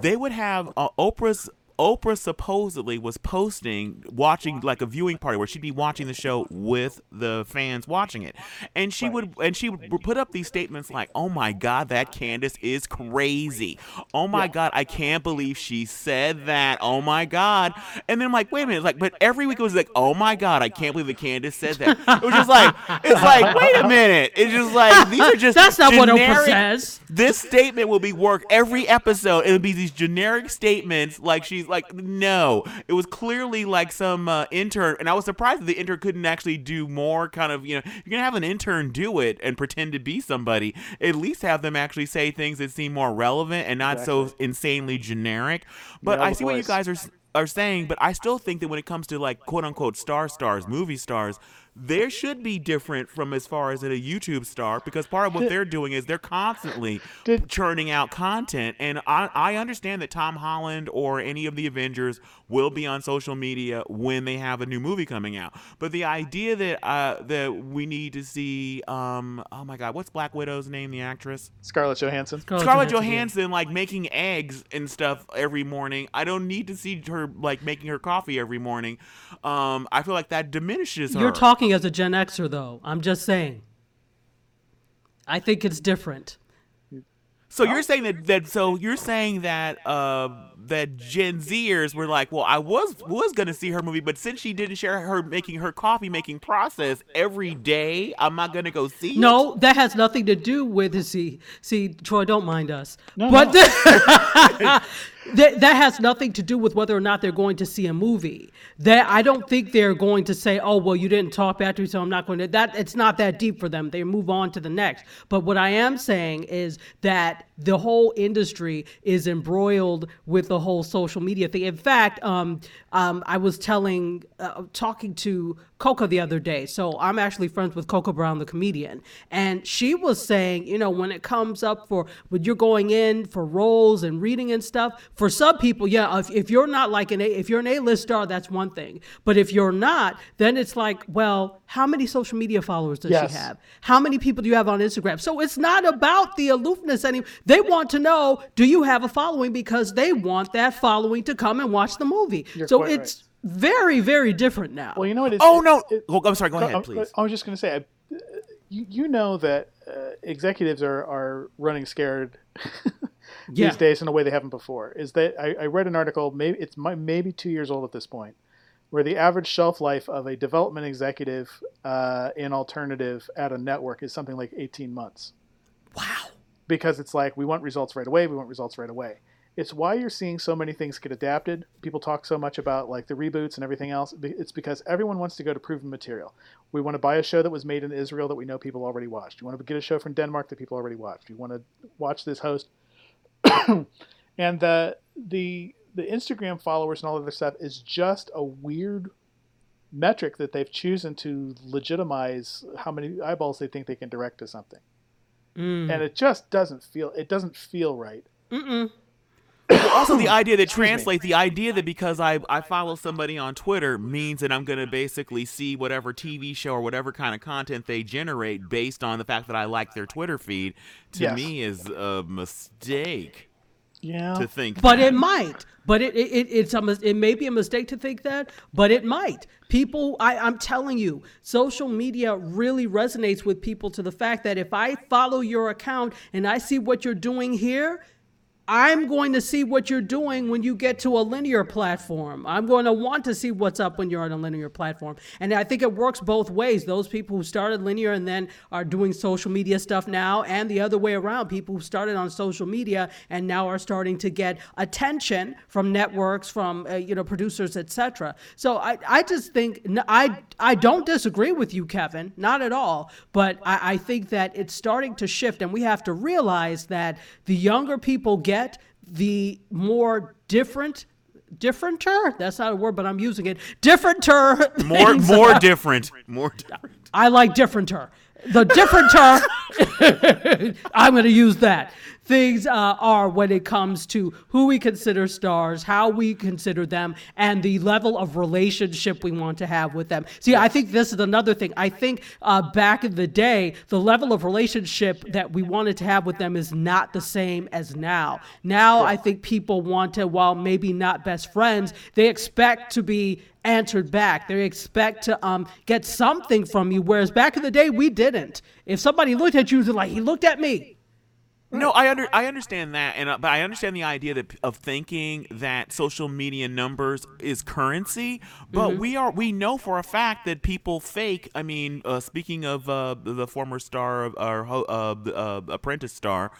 They would have uh, Oprah's Oprah supposedly was posting, watching like a viewing party where she'd be watching the show with the fans watching it, and she would and she would put up these statements like, "Oh my God, that Candace is crazy. Oh my God, I can't believe she said that. Oh my God." And then I'm like, "Wait a minute!" Like, but every week it was like, "Oh my God, I can't believe that Candace said that." It was just like, it's like, wait a minute. It's just like these are just that's not generic, what Oprah says. This statement will be worked every episode. It'll be these generic statements like she's like, no, it was clearly like some uh, intern, and I was surprised that the intern couldn't actually do more. Kind of, you know, you're gonna have an intern do it and pretend to be somebody. At least have them actually say things that seem more relevant and not exactly. so insanely generic. But I see what you guys are are saying, but I still think that when it comes to like quote unquote star stars, movie stars, there should be different from as far as a YouTube star because part of what they're doing is they're constantly Did- churning out content. And I, I understand that Tom Holland or any of the Avengers will be on social media when they have a new movie coming out. But the idea that uh, that we need to see, um, oh my God, what's Black Widow's name? The actress. Scarlett Johansson. Scarlett Johansson like making eggs and stuff every morning. I don't need to see her like making her coffee every morning. Um, I feel like that diminishes her. You're talking as a Gen Xer, though. I'm just saying. I think it's different. So you're saying that that so you're saying that uh that Gen Zers were like, well, I was was gonna see her movie, but since she didn't share her making her coffee making process every day, I'm not gonna go see. it? No, that has nothing to do with see. See, Troy, don't mind us. No, but no. that, that has nothing to do with whether or not they're going to see a movie. That I don't think they're going to say, "Oh, well, you didn't talk back to me, so I'm not going to." That it's not that deep for them. They move on to the next. But what I am saying is that the whole industry is embroiled with the whole social media thing. In fact, um, um, I was telling, uh, talking to Cocoa the other day. So I'm actually friends with Cocoa Brown, the comedian, and she was saying, you know, when it comes up for when you're going in for roles and reading and stuff, for some people, yeah, if, if you're not like an A, if you're an A-list star, that's one thing. But if you're not, then it's like, well, how many social media followers does Yes. she have? How many people do you have on Instagram? So it's not about the aloofness anymore. They want to know, do you have a following? Because they want that following to come and watch the movie. You're so it's very, very different now. Well, you know what? It's, Oh no! it- Well, I'm sorry. Go No, ahead, I- please. I was just going to say, I- you, you know that uh, executives are, are running scared Yeah. these days in a way they haven't before. Is that I, I read an article, maybe it's my, maybe two years old at this point, where the average shelf life of a development executive uh, in alternative at a network is something like 18 months. wow. Because it's like we want results right away, we want results right away. It's why you're seeing so many things get adapted. People talk so much about like the reboots and everything else. It's because everyone wants to go to proven material. We want to buy a show that was made in Israel that we know people already watched. You want to get a show from Denmark that people already watched. You want to watch this host. and the the the Instagram followers and all of this stuff is just a weird metric that they've chosen to legitimize how many eyeballs they think they can direct to something. Mm. And it just doesn't feel it doesn't feel right. Mm-mm. Also the idea that Excuse me. translates the idea that because I, I follow somebody on Twitter means that I'm going to basically see whatever TV show or whatever kind of content they generate based on the fact that I like their Twitter feed to Yes. me is a mistake Yeah. to think But that. it might. But it, it, it it's a it may be a mistake to think that, but it might. People, I, I'm telling you, social media really resonates with people to the fact that if I follow your account and I see what you're doing here, I'm going to see what you're doing when you get to a linear platform. I'm going to want to see what's up when you're on a linear platform. And I think it works both ways. Those people who started linear and then are doing social media stuff now, and the other way around, people who started on social media and now are starting to get attention from networks, from uh, you know producers, etc. So I, I just think I I don't disagree with you, Kevin, not at all. But I, I think that it's starting to shift, and we have to realize that the younger people get, the more different. Differenter? That's not a word, but I'm using it. Differenter. more things more about- different more different I like differenter. The differenter, I'm going to use that. Things uh, are when it comes to who we consider stars, how we consider them, and the level of relationship we want to have with them. See, I think this is another thing. I think uh, back in the day, the level of relationship that we wanted to have with them is not the same as now. Now, I think people want to, while maybe not best friends, they expect to be answered back. They expect to um, get something from you, whereas back in the day, we didn't. If somebody looked at you, they're like, he looked at me. No, I under I understand that, and uh, but I understand the idea that of thinking that social media numbers is currency. But Mm-hmm. we are we know for a fact that people fake. I mean, uh, speaking of uh, the former star of or uh, uh, Apprentice star,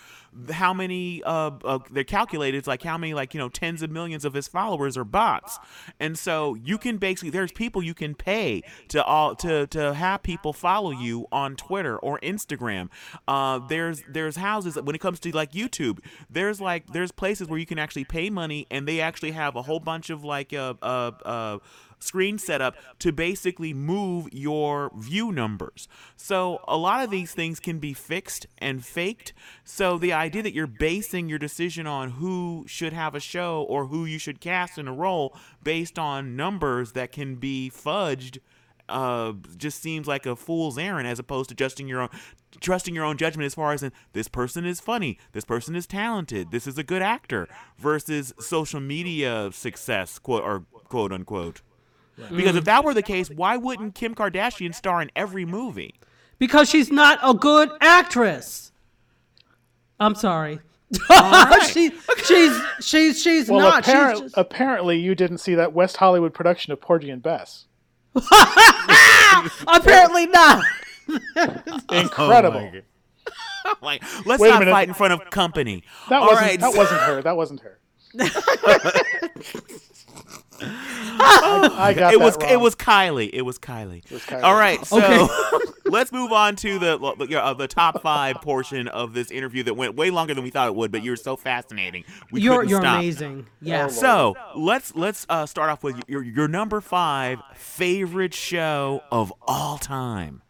how many uh, uh, they calculated it's like how many like you know tens of millions of his followers are bots, and so you can basically there's people you can pay to all to to have people follow you on Twitter or Instagram. Uh, there's there's houses when it comes to like YouTube, there's like there's places where you can actually pay money and they actually have a whole bunch of like uh uh uh screen setup to basically move your view numbers. So a lot of these things can be fixed and faked. So the idea that you're basing your decision on who should have a show or who you should cast in a role based on numbers that can be fudged uh, just seems like a fool's errand as opposed to trusting your own trusting your own judgment as far as in this person is funny, this person is talented, this is a good actor versus social media success, quote or quote unquote. Because if mm. that were the case, why wouldn't Kim Kardashian star in every movie? Because she's not a good actress. I'm sorry. right. she, she's she's she's Well, not. apparent- she's just, apparently you didn't see that West Hollywood production of Porgy and Bess. apparently not. Incredible. Oh my God. like, let's Wait a not minute. fight in front of company. that All wasn't right, that wasn't her. That wasn't her. I, I got it was wrong. it was Kylie. It was Kylie. was Kylie. All right, so Okay. let's move on to the uh, the top five portion of this interview that went way longer than we thought it would. But you're so fascinating. We You're you're stop. amazing. Yeah. So let's let's uh, start off with your your number five favorite show of all time.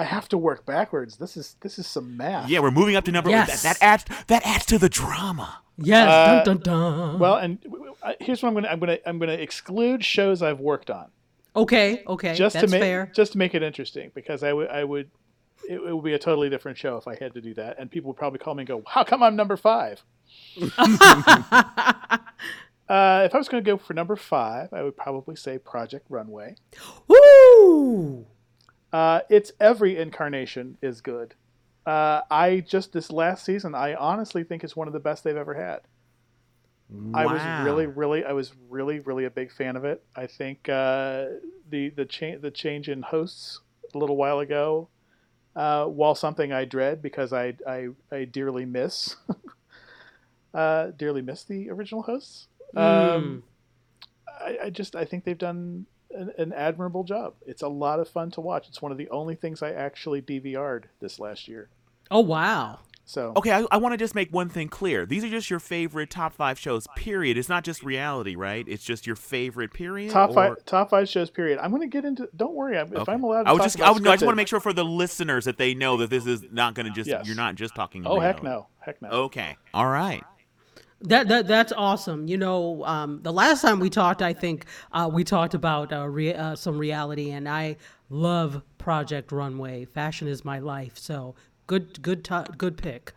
I have to work backwards. This is this is some math. Yeah, we're moving up to number. Yes. That, that adds that adds to the drama. yes. Uh, dun, dun, dun. Well, and w- w- uh, here's what I'm gonna I'm gonna I'm gonna exclude shows I've worked on okay. Okay. just that's to make fair. just to make it interesting because I would I would it, it would be a totally different show if I had to do that and people would probably call me and go how come I'm number five. Uh, if I was going to go for number five, I would probably say Project Runway. Woo! Uh, its every incarnation is good. Uh, I just this last season, I honestly think it's one of the best they've ever had. I was really, really, I was really, really a big fan of it. I think uh, the the change the change in hosts a little while ago, uh, while something I dread because I I, I dearly miss, uh, dearly miss the original hosts. Um, I, I just I think they've done an, an admirable job. It's a lot of fun to watch. It's one of the only things I actually DVR'd this last year. Oh wow. So Okay, I, I want to just make one thing clear. These are just your favorite top five shows. Period. It's not just reality, right? It's just your favorite. Period. top or- five top five shows. Period. I'm going to get into. Don't worry. If Okay. I'm allowed to I would talk just, about I, would, no, I just want to make sure for the listeners that they know that this is not going to just. Yes. You're not just talking. Oh heck no, heck no. Okay. All right. That, that that's awesome. You know, um, the last time we talked, I think uh, we talked about uh, re- uh, some reality, and I love Project Runway. Fashion is my life. So good, good, t- good pick.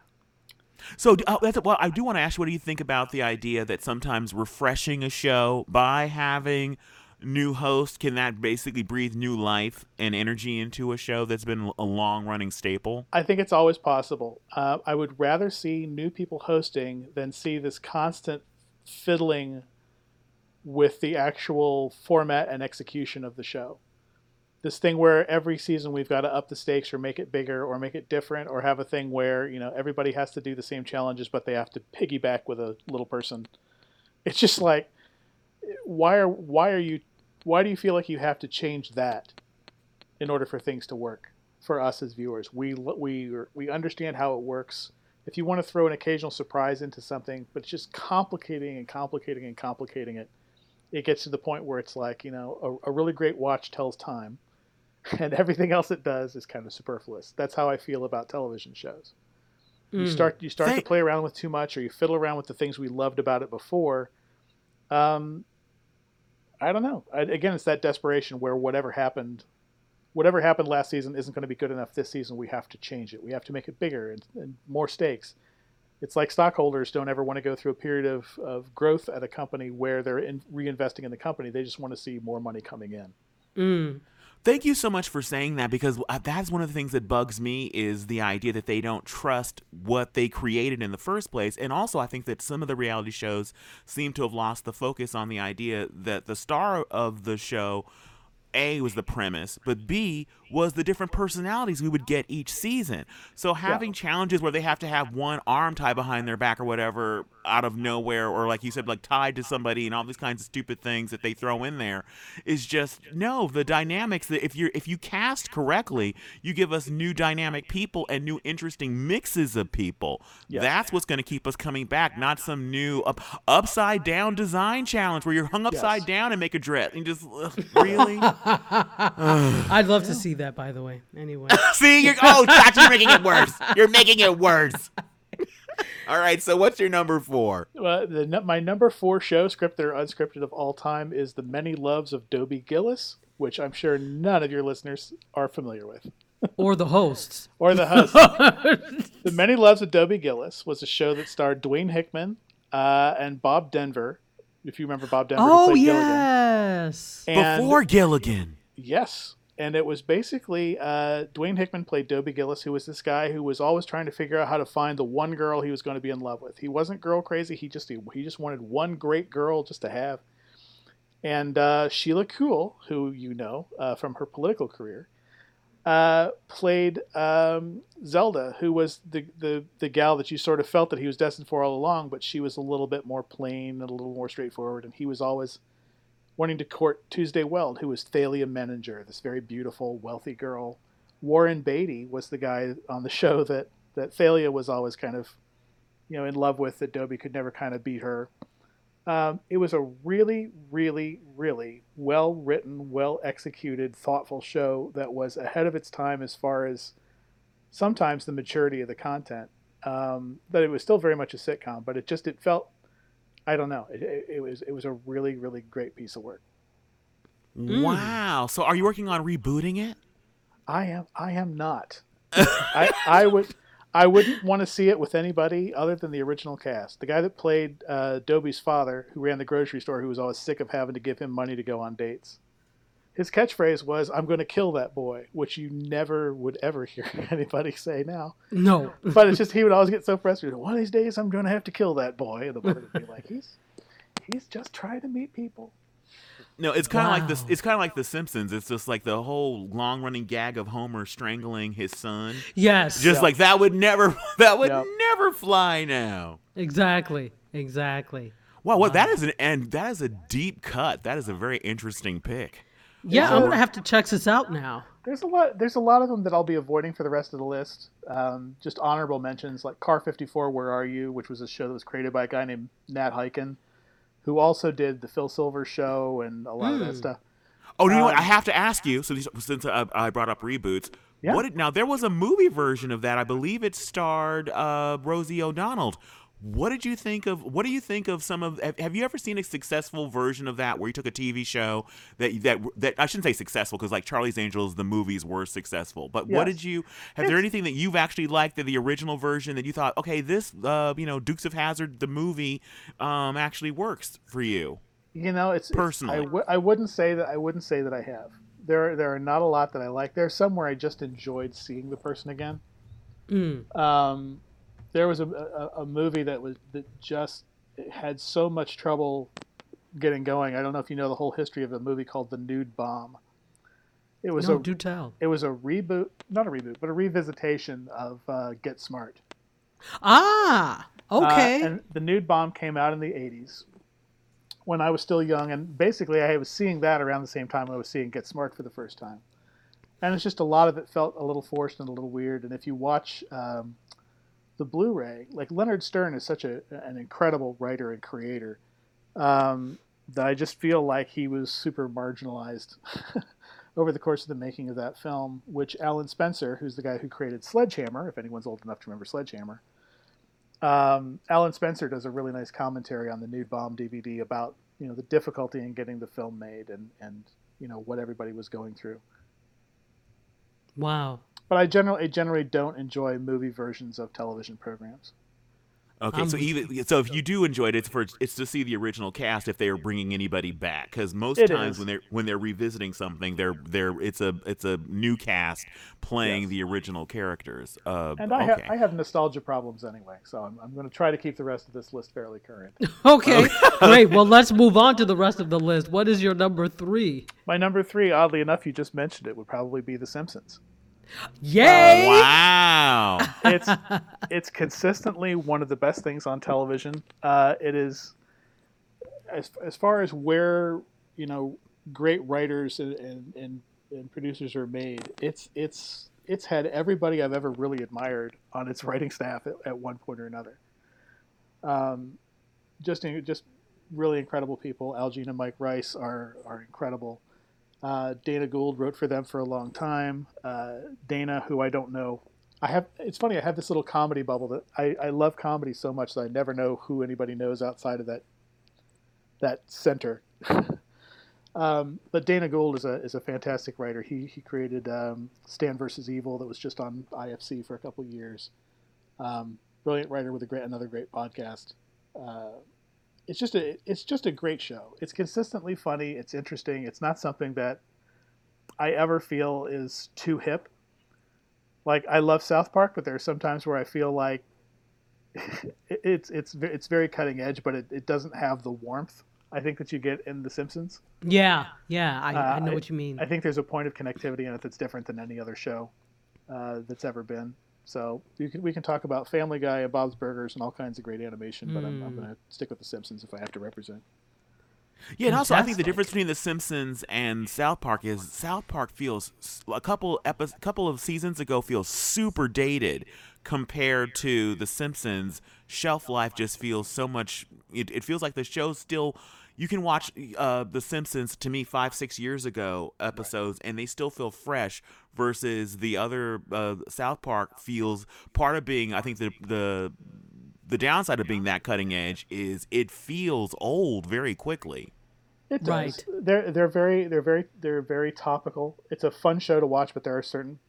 So, uh, well, I do want to ask you, what do you think about the idea that sometimes refreshing a show by having new host can that basically breathe new life and energy into a show that's been a long-running staple? I think it's always possible. Uh, I would rather see new people hosting than see this constant fiddling with the actual format and execution of the show. This thing where every season we've got to up the stakes or make it bigger or make it different or have a thing where, you know, everybody has to do the same challenges but they have to piggyback with a little person. It's just like why are why are you why do you feel like you have to change that in order for things to work for us as viewers? We we we understand how it works. If you want to throw an occasional surprise into something, but it's just complicating and complicating and complicating it, it gets to the point where it's like you know a, a really great watch tells time, and everything else it does is kind of superfluous. That's how I feel about television shows. You start you start Thank- to play around with too much, or you fiddle around with the things we loved about it before. Um, I don't know. I, again, it's that desperation where whatever happened, whatever happened last season isn't going to be good enough this season. We have to change it. We have to make it bigger and, and more stakes. It's like stockholders don't ever want to go through a period of, of growth at a company where they're in, reinvesting in the company. They just want to see more money coming in. Mm. Thank you so much for saying that because uh, that's one of the things that bugs me is the idea that they don't trust what they created in the first place. And also, I think that some of the reality shows seem to have lost the focus on the idea that the star of the show. A was the premise, but B was the different personalities we would get each season. So having challenges where they have to have one arm tied behind their back or whatever out of nowhere or like you said like tied to somebody and all these kinds of stupid things that they throw in there is just no the dynamics that if you if you cast correctly you give us new dynamic people and new interesting mixes of people Yeah. that's what's going to keep us coming back not some new up, upside down design challenge where you're hung upside Yes. down and make a dress and just ugh, really I'd love to see that, by the way. Anyway. see you're oh Chachi, you're making it worse you're making it worse all right so what's your number four Uh, the, my number four show, scripted or unscripted of all time, is The Many Loves of Dobie Gillis, which I'm sure none of your listeners are familiar with. or the hosts. Or The Host. the Many Loves of Dobie Gillis was a show that starred Dwayne Hickman uh, and Bob Denver. If you remember Bob Denver, Oh, played Gilligan. yes. And- before Gilligan Yes. And it was basically uh, Dwayne Hickman played Dobie Gillis, who was this guy who was always trying to figure out how to find the one girl he was going to be in love with. He wasn't girl crazy. He just he, he just wanted one great girl just to have. And uh, Sheila Kuehl, who you know uh, from her political career, uh, played um, Zelda, who was the, the the gal that you sort of felt that he was destined for all along, but she was a little bit more plain and a little more straightforward, and he was always wanting to court Tuesday Weld, who was Thalia Menninger, this very beautiful, wealthy girl. Warren Beatty was the guy on the show that that Thalia was always kind of, you know, in love with. That Dobie could never kind of beat her. Um, it was a really, really, really well written, well executed, thoughtful show that was ahead of its time as far as sometimes the maturity of the content. Um, that it was still very much a sitcom, but it just it felt I don't know. It, it, it was it was a really really great piece of work. Wow. So are you working on rebooting it? I am I am not. I I would I wouldn't want to see it with anybody other than the original cast. The guy that played uh, Dobie's father, who ran the grocery store, who was always sick of having to give him money to go on dates. His catchphrase was "I'm going to kill that boy," which you never would ever hear anybody say now. No. But it's just he would always get so frustrated. One of these days, I'm going to have to kill that boy, and the mother would be like, "He's he's just trying to meet people." No, it's kind of like this. It's kind of like The Simpsons. It's just like the whole long-running gag of Homer strangling his son. Yes. Just Yeah. like that would never, that would Yep. never fly now. exactly. Exactly. Wow, what that is an and that is a deep cut. That is a very interesting pick. Yeah, It's I'm gonna have to check this out now. There's a lot. There's a lot of them that I'll be avoiding for the rest of the list. Um, just honorable mentions like Car 54, Where Are You, which was a show that was created by a guy named Nat Hiken, who also did the Phil Silver Show and a lot of that stuff. Oh, you know what? Um, I have to ask you. So since I, I brought up reboots, Yeah. what did, now there was a movie version of that. I believe it starred uh, Rosie O'Donnell. What did you think of? What do you think of some of? Have, have you ever seen a successful version of that where you took a TV show that that that I shouldn't say successful because like Charlie's Angels, the movies were successful. But what did you? Have there anything that you've actually liked of the original version that you thought, okay, this uh, you know Dukes of Hazzard, the movie, um, actually works for you? You know, it's it's- Personally. I w- I wouldn't say that. I wouldn't say that I have. There, there are not a lot that I like. There's some where I just enjoyed seeing the person again. Mm. Um, there was a, a, a movie that was that just had so much trouble getting going. I don't know if you know the whole history of a movie called The Nude Bomb. It was No, a do tell. it was a reboot, not a reboot, but a revisitation of uh, Get Smart. Ah. Okay. Uh, and the Nude Bomb came out in the 80s when I was still young, and basically I was seeing that around the same time I was seeing Get Smart for the first time. And it's just a lot of it felt a little forced and a little weird. And if you watch um, the Blu-ray, like Leonard Stern is such a, an incredible writer and creator um, that I just feel like he was super marginalized over the course of the making of that film. Which Alan Spencer, who's the guy who created Sledgehammer, if anyone's old enough to remember Sledgehammer, um, Alan Spencer does a really nice commentary on the Nude Bomb DVD about you know the difficulty in getting the film made and and you know what everybody was going through. wow. But I generally I generally don't enjoy movie versions of television programs. Okay, I'm so even so, if you do enjoy it, it's for it's to see the original cast if they are bringing anybody back. Because most times is. when they're when they're revisiting something, they're they're it's a it's a new cast playing Yes. the original characters. Uh, And I, okay. have I have nostalgia problems anyway, so I'm, I'm going to try to keep the rest of this list fairly current. Okay. Great. Well, let's move on to the rest of the list. What is your number three? My number three, oddly enough, you just mentioned it, would probably be The Simpsons. Yay! wow. it's it's consistently one of the best things on television. Uh, it is as as far as where you know great writers and, and, and, and producers are made. It's it's it's had everybody I've ever really admired on its writing staff at, at one point or another. Um, just just really incredible people. Al Jean and Mike Reiss are are incredible. Uh, Dana Gould wrote for them for a long time. Uh, Dana, who I don't know, I have. It's funny. I have this little comedy bubble that I, I love comedy so much that I never know who anybody knows outside of that that center. um, but Dana Gould is a is a fantastic writer. He he created um, Stan versus Evil that was just on IFC for a couple years. Um, brilliant writer with a great another great podcast. Uh, it's just a it's just a great show. It's consistently funny. It's interesting. It's not something that I ever feel is too hip. Like I love South Park, but there are some times where I feel like it's it's it's very cutting edge, but it, it doesn't have the warmth I think that you get in The Simpsons. Yeah, yeah, I, uh, I know I, what you mean. I think there's a point of connectivity in it that's different than any other show uh, that's ever been. So can, we can talk about Family Guy and Bob's Burgers and all kinds of great animation, but mm. I'm, I'm hmm. going to stick with The Simpsons if I have to represent. Yeah, and also I think the difference between The Simpsons and South Park is South Park feels a couple epi- couple of seasons ago feels super dated compared to The Simpsons. Shelf life just feels so much. It, it feels like the show's still you can watch uh, The Simpsons to me five six years ago episodes right. and they still feel fresh versus the other uh, South Park feels part of being I think the the the downside of being that cutting edge is it feels old very quickly. It does. Right. They're they're very they're very they're very topical. It's a fun show to watch, but there are certain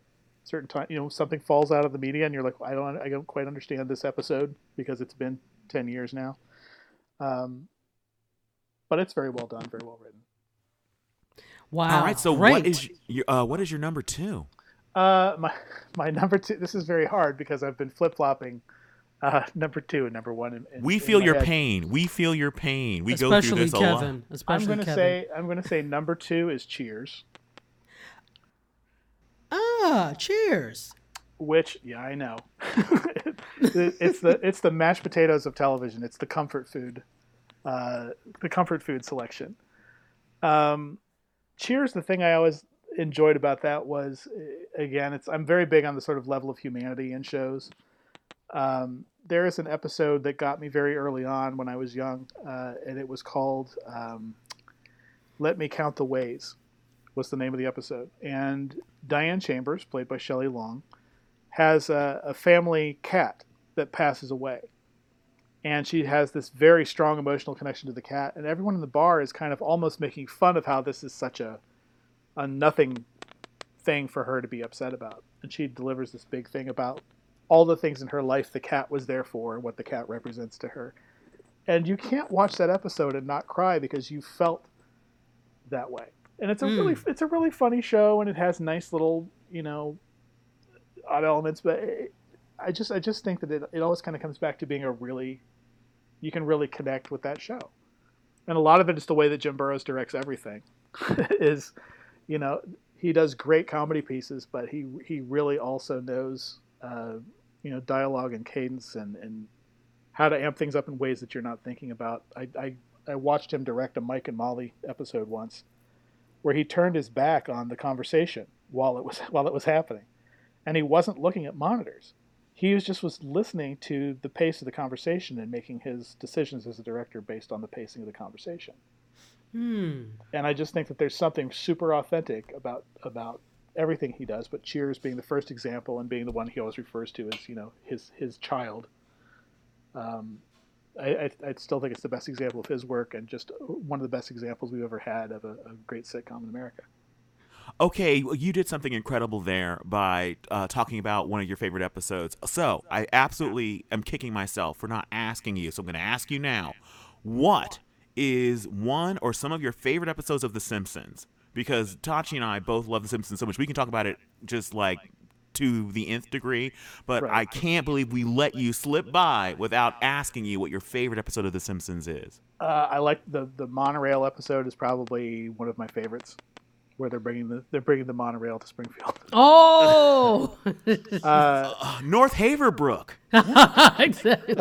certain time you know something falls out of the media and you're like I don't I don't quite understand this episode because it's been ten years now. Um, but it's very well done, very well written. Wow! All right, so Great. what is your uh, what is your number two? Uh, my my number two. This is very hard because I've been flip flopping. Uh, number two and number one. In, in, we feel your head. pain. We feel your pain. We especially go through this Kevin, a lot. Especially I'm gonna Kevin. say I'm gonna say number two is Cheers. Ah, Cheers. Which yeah, I know. it's the it's the mashed potatoes of television. It's the comfort food uh, the comfort food selection. Um, Cheers, the thing I always enjoyed about that was, uh, again, it's I'm very big on the sort of level of humanity in shows. Um, there is an episode that got me very early on when I was young, uh, and it was called um, "Let Me Count the Ways." Was the name of the episode, and Diane Chambers, played by Shelley Long, has a, a family cat that passes away and she has this very strong emotional connection to the cat and everyone in the bar is kind of almost making fun of how this is such a a nothing thing for her to be upset about. And she delivers this big thing about all the things in her life the cat was there for and what the cat represents to her. And you can't watch that episode and not cry because you felt that way. And it's a mm. really it's a really funny show and it has nice little you know odd elements but it, I just I just think that it, it always kind of comes back to being a really you can really connect with that show. And a lot of it is the way that Jim Burrows directs everything. is, you know, he does great comedy pieces, but he he really also knows, uh, you know, dialogue and cadence and and how to amp things up in ways that you're not thinking about. I I, I watched him direct a Mike and Molly episode once, where he turned his back on the conversation while it was while it was happening, and he wasn't looking at monitors he was just was listening to the pace of the conversation and making his decisions as a director based on the pacing of the conversation. Hmm. And I just think that there's something super authentic about about everything he does. But Cheers being the first example and being the one he always refers to as you know his his child. Um, I, I, I, still think it's the best example of his work and just one of the best examples we've ever had of a, a great sitcom in America okay, well, you did something incredible there by uh, talking about one of your favorite episodes. So I absolutely am kicking myself for not asking you. So I'm going to ask you now what is one or some of your favorite episodes of The Simpsons? Because Tachi and I both love The Simpsons so much. We can talk about it just like to the nth degree, but right. I can't believe we let you slip by without asking you what your favorite episode of The Simpsons is. Uh, I like the the monorail episode is probably one of my favorites. Where they're bringing the they're bringing the monorail to Springfield. Oh, Uh, North Haverbrook. exactly.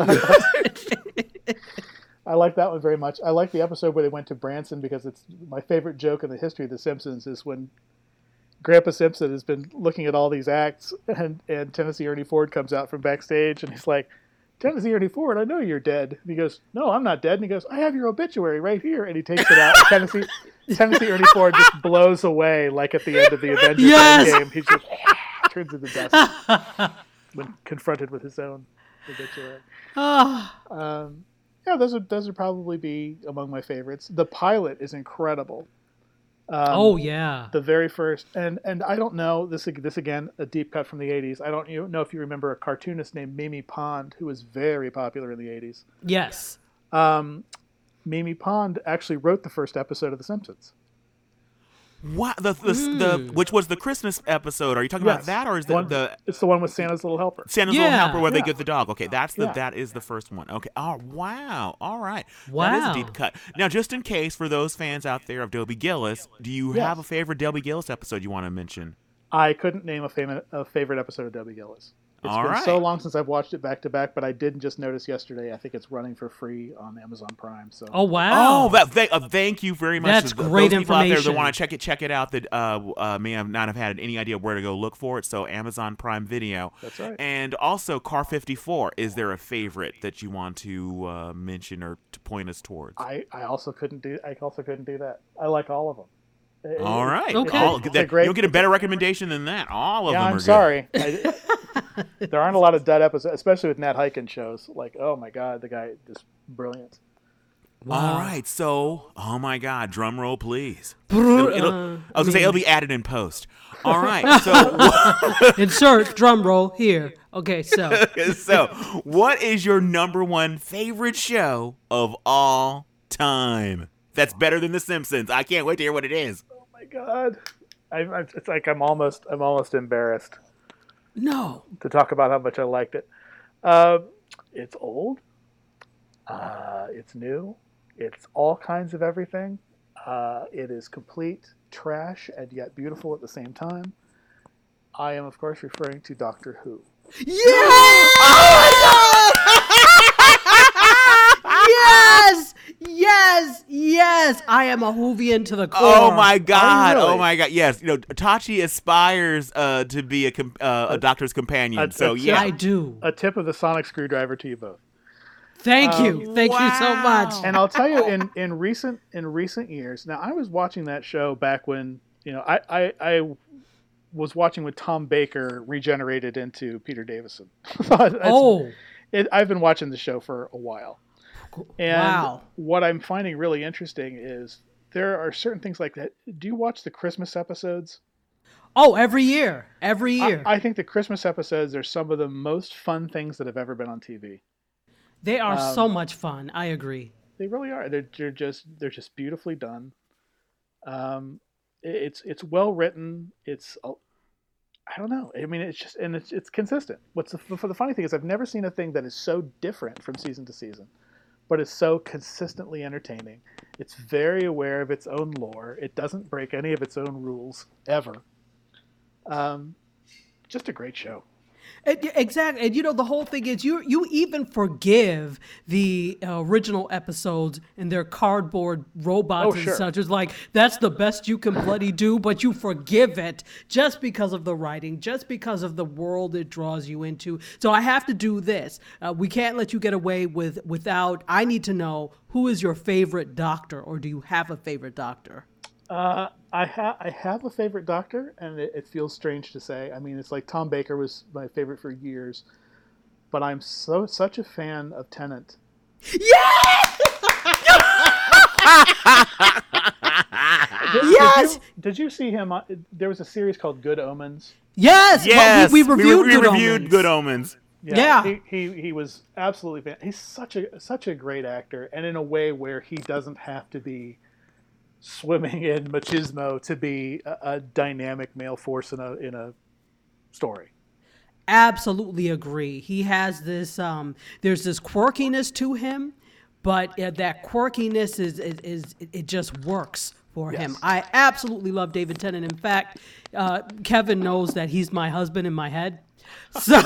I like that one very much. I like the episode where they went to Branson because it's my favorite joke in the history of The Simpsons is when Grandpa Simpson has been looking at all these acts and, and Tennessee Ernie Ford comes out from backstage and he's like, Tennessee Ernie Ford, I know you're dead. And he goes, No, I'm not dead. And he goes, I have your obituary right here. And he takes it out. Tennessee Tennessee Ernie Ford just blows away like at the end of the Avengers Yes! game. He just turns into dust when confronted with his own obituary. Ah, Um, yeah, those would those would probably be among my favorites. The pilot is incredible. Um, oh yeah. the very first, and and I don't know this this again a deep cut from the '80s. I don't you know if you remember a cartoonist named Mimi Pond who was very popular in the '80s. Yes. Um, Mimi Pond actually wrote the first episode of The Simpsons. What the the, the hmm. which was the Christmas episode? Are you talking about that, or is the, One- the it's the one with Santa's little helper. Santa's Little Helper where they get the dog? Okay, that's the Yeah. that is the first one. Okay. Oh wow. All right. That is Wow. a deep cut. Now, just in case for those fans out there of Dobie Gillis, do you Yes. have a favorite Dobie Gillis episode you want to mention? I couldn't name a favorite a favorite episode of Dobie Gillis. It's All been right. so long since I've watched it back to back, but I didn't just notice yesterday. I think it's running for free on Amazon Prime. So Oh wow. Oh, that, th- uh, thank you very much. That's to th- great those people out there that want to check it, check it out. That uh, uh, may have not have had any idea where to go look for it. So Amazon Prime Video. That's right. And also Car 54. Is there a favorite that you want to uh, mention or to point us towards? I, I also couldn't do I also couldn't do that. I like all of them. It- All it- right. Okay. All, that, great- you'll get a better recommendation than that. All of Yeah, them I'm are good. sorry. I, there aren't a lot of dud episodes, especially with Nat Hiken shows. Like, oh my god, the guy is brilliant. All right. So, oh my God, drum roll, please. Brr- It'll- it'll- uh, I was gonna say it'll be added in post. All right. So, Insert drum roll here. Okay, so so what is your number one favorite show of all time? That's better than The Simpsons. I can't wait to hear what it is. Oh my god, I, I, it's like I'm almost I'm almost embarrassed no. to talk about how much I liked it. Um, it's old. Uh, it's new. It's all kinds of everything. Uh, it is complete trash and yet beautiful at the same time. I am, of course, referring to Doctor Who. Yes! Yes, yes, yes. I am a Whovian to the core. Oh my god! really? Oh my god! Yes, you know Tachi aspires uh, to be a com- uh, a doctor's companion. a- so a- yeah, I do. A tip of the sonic screwdriver to you both. Thank you, thank you so much. And I'll tell you, in, in recent in recent years, now I was watching that show back when you know I I, I was watching with Tom Baker regenerated into Peter Davison. Oh, it, I've been watching the show for a while, and wow. what I'm finding really interesting is there are certain things like that. Do you watch the Christmas episodes? Oh, every year, every year. I think the Christmas episodes are some of the most fun things that have ever been on TV. they are um, so much fun. I agree. They really are. They're, they're just they're just beautifully done. Um, it- it's it's well written. It's uh, I don't know. I mean, it's just and it's it's consistent. What's the, the funny thing is I've never seen a thing that is so different from season to season, but is so consistently entertaining. It's very aware of its own lore. It doesn't break any of its own rules ever. Um, just a great show. Exactly. And you know, the whole thing is you you even forgive the uh, original episodes and their cardboard robots Oh, and sure. such. It's like that's the best you can bloody do, but you forgive it just because of the writing, just because of the world it draws you into. So I have to do this. Uh, we can't let you get away with without. I need to know who is your favorite doctor, or do you have a favorite doctor? Uh, I have I have a favorite doctor, and it, it feels strange to say. I mean, it's like Tom Baker was my favorite for years, but I'm so such a fan of Tennant. Did, Yes! Did you, did you see him? On, there was a series called Good Omens. Yes, well, yes, we, we reviewed, we, Good reviewed Omens. Good Omens. Yeah. He, he he was absolutely fan. He's such a such a great actor, and in a way where he doesn't have to be swimming in machismo to be a, a dynamic male force in a in a story. absolutely agree. He has this um there's this quirkiness to him, but uh, that quirkiness is, is is it just works for Yes. him. I absolutely love David Tennant. In fact, uh, Kevin knows that he's my husband in my head. So,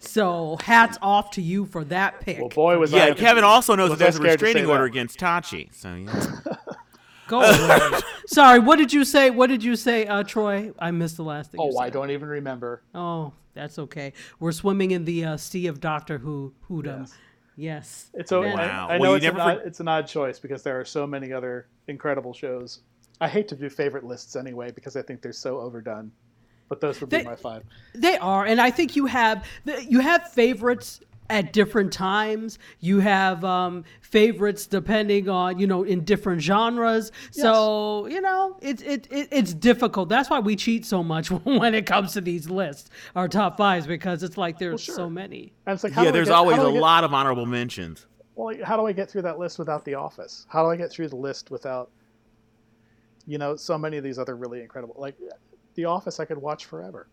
so hats off to you for that pick. Well, boy, was I Yeah, ever- Kevin also knows that there's a scared to say restraining order that. against Tachi. So yeah. Go away. Sorry, what did you say? What did you say, uh, Troy? I missed the last thing. you Oh, I don't even remember. Oh, that's okay. We're swimming in the uh, sea of Doctor Who Whodom. Yes. Yes. It's o- Wow. I, I Well, know you it's, never an odd, it's an odd choice because there are so many other incredible shows. I hate to do favorite lists anyway because I think they're so overdone. But those would be my five. They are, and I think you have you have favorites at different times. You have um, favorites depending on you know in different genres. So you know it's it, it it's difficult. That's why we cheat so much when it comes to these lists, our top fives, because it's like there's sure. so many. And it's like, yeah, there's get- always a get- lot of honorable mentions. Well, how do I get through that list without The Office? How do I get through the list without, you know, so many of these other really incredible like The Office? I could watch forever.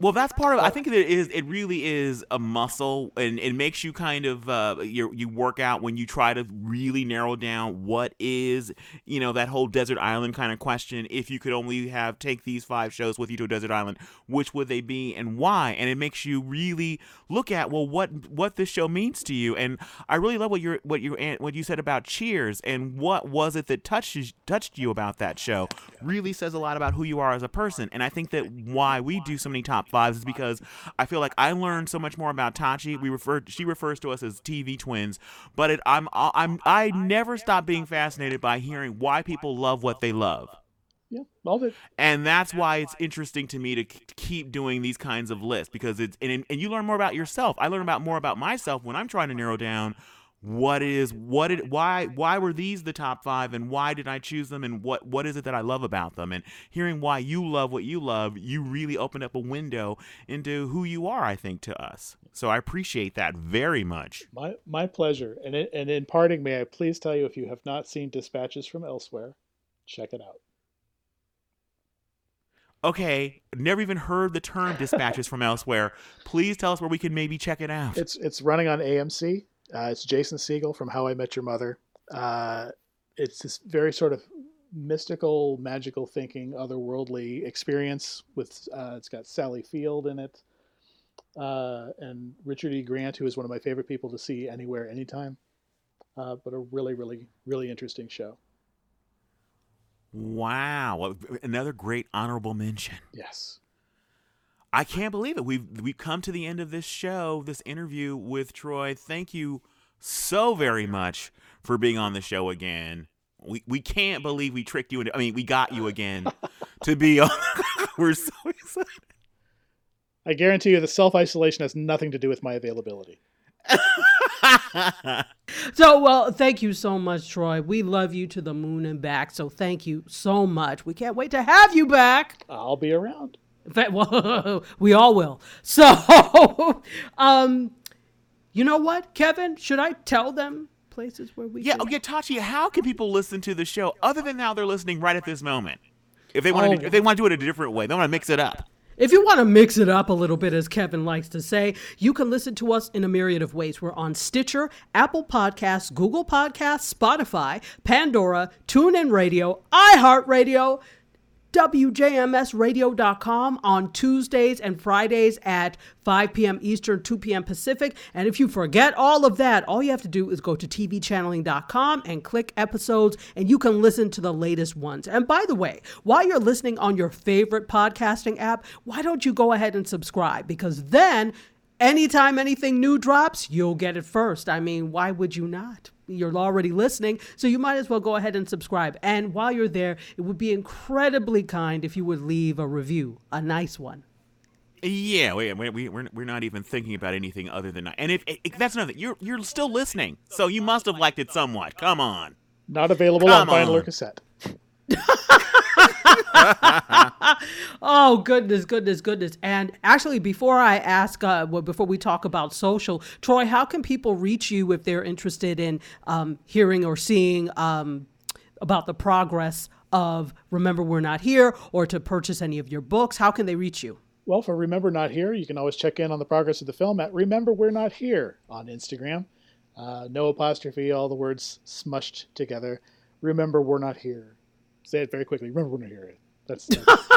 Well, that's part of. I think it is. It really is a muscle, and it makes you kind of uh, you you work out when you try to really narrow down what is you know that whole desert island kind of question. If you could only have take these five shows with you to a desert island, which would they be and why? And it makes you really look at well what what this show means to you. And I really love what you what you what you said about Cheers and what was it that touched touched you about that show. Really says a lot about who you are as a person. And I think that why we do so many top fives is because I feel like I learned so much more about Tachi. We refer she refers to us as TV twins, but it, I'm I'm I never stop being fascinated by hearing why people love what they love. Yeah, all it. And that's why it's interesting to me to keep doing these kinds of lists because it's and, and you learn more about yourself. I learn about more about myself when I'm trying to narrow down what is what it why why were these the top 5 and why did I choose them and what what is it that I love about them and hearing why you love what you love you really open up a window into who you are I think to us. So I appreciate that very much. my my pleasure. And it, and in parting, may I please tell you if you have not seen Dispatches from Elsewhere, check it out. Okay, never even heard the term dispatches from elsewhere. Please tell us where we can maybe check it out. It's it's running on AMC. Uh, it's Jason Segel from How I Met Your Mother. Uh, it's this very sort of mystical, magical thinking, otherworldly experience. With uh, it's got Sally Field in it, uh, and Richard E. Grant, who is one of my favorite people to see anywhere, anytime. Uh, but a really, really, really interesting show. Wow, another great honorable mention. Yes. I can't believe it. We've we've come to the end of this show, this interview with Troy. Thank you so very much for being on the show again. We we can't believe we tricked you into I mean, we got you again to be on We're so excited. I guarantee you the self isolation has nothing to do with my availability. So, well, thank you so much, Troy. We love you to the moon and back. So, thank you so much. We can't wait to have you back. I'll be around. In fact, well, we all will. So, um, you know what, Kevin? Should I tell them places where we? yeah, can- oh, yeah, Tachi, how can people listen to the show other than how they're listening right at this moment? If they want Oh. to if they want to do it a different way, they want to mix it up. If you want to mix it up a little bit, as Kevin likes to say, you can listen to us in a myriad of ways. We're on Stitcher, Apple Podcasts, Google Podcasts, Spotify, Pandora, TuneIn Radio, iHeartRadio, WJMSradio.com on Tuesdays and Fridays at 5 p.m. Eastern, 2 p.m. Pacific. And if you forget all of that, all you have to do is go to tvchanneling.com and click episodes, and you can listen to the latest ones. And by the way, while you're listening on your favorite podcasting app, why don't you go ahead and subscribe? Because then anytime anything new drops, you'll get it first. I mean, why would you not? You're already listening, so you might as well go ahead and subscribe. And while you're there, it would be incredibly kind if you would leave a review, a nice one. Yeah, we, we, we, we're, we're not even thinking about anything other than that. And if, if that's another thing, you're you're still listening, so you must have liked it somewhat. Come on. Not available Come on vinyl or cassette. Oh goodness, goodness, goodness! And actually, before I ask, uh, well, before we talk about social, Troy, how can people reach you if they're interested in um, hearing or seeing um, about the progress of Remember We're Not Here, or to purchase any of your books? How can they reach you? Well, for Remember Not Here, you can always check in on the progress of the film at Remember We're Not Here on Instagram. Uh, no apostrophe, all the words smushed together. remember we're not here. Say it very quickly. Remember we're not here. That's that's,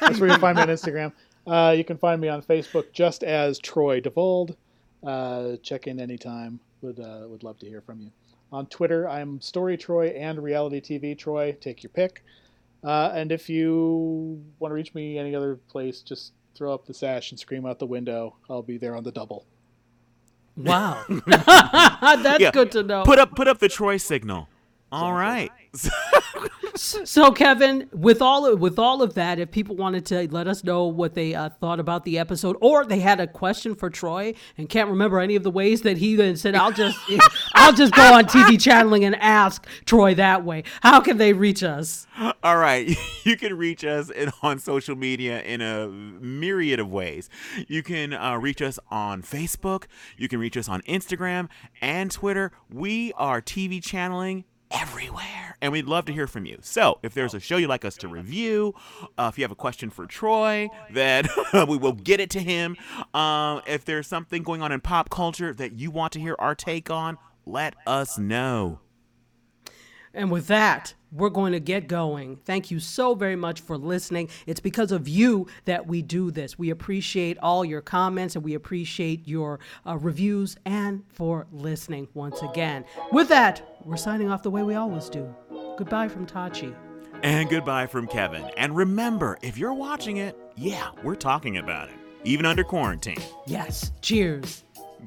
that's where you can find me on Instagram. Uh, you can find me on Facebook just as Troy DeVolld. Uh, check in anytime. Would uh, would love to hear from you. On Twitter, I'm Story Troy and Reality TV Troy. Take your pick. Uh, and if you want to reach me any other place, just throw up the sash and scream out the window. I'll be there on the double. Wow, that's Yeah. good to know. Put up put up the Troy signal. All right. So Kevin, with all of, with all of that, if people wanted to let us know what they uh, thought about the episode, or they had a question for Troy and can't remember any of the ways that he then said, "I'll just I'll just go on TV channeling and ask Troy that way." How can they reach us? All right. You can reach us in, on social media in a myriad of ways. You can uh, reach us on Facebook. You can reach us on Instagram and Twitter. We are TV channeling everywhere. And we'd love to hear from you. So if there's a show you'd like us to review, uh, if you have a question for Troy, then we will get it to him. Um, if there's something going on in pop culture that you want to hear our take on, let us know. And with that, we're going to get going. Thank you so very much for listening. It's because of you that we do this. We appreciate all your comments and we appreciate your uh, reviews and for listening once again. With that, we're signing off the way we always do. Goodbye from Tachi. And goodbye from Kevin. And remember, if you're watching it, yeah, we're talking about it, even under quarantine. Yes, cheers.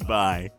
Bye.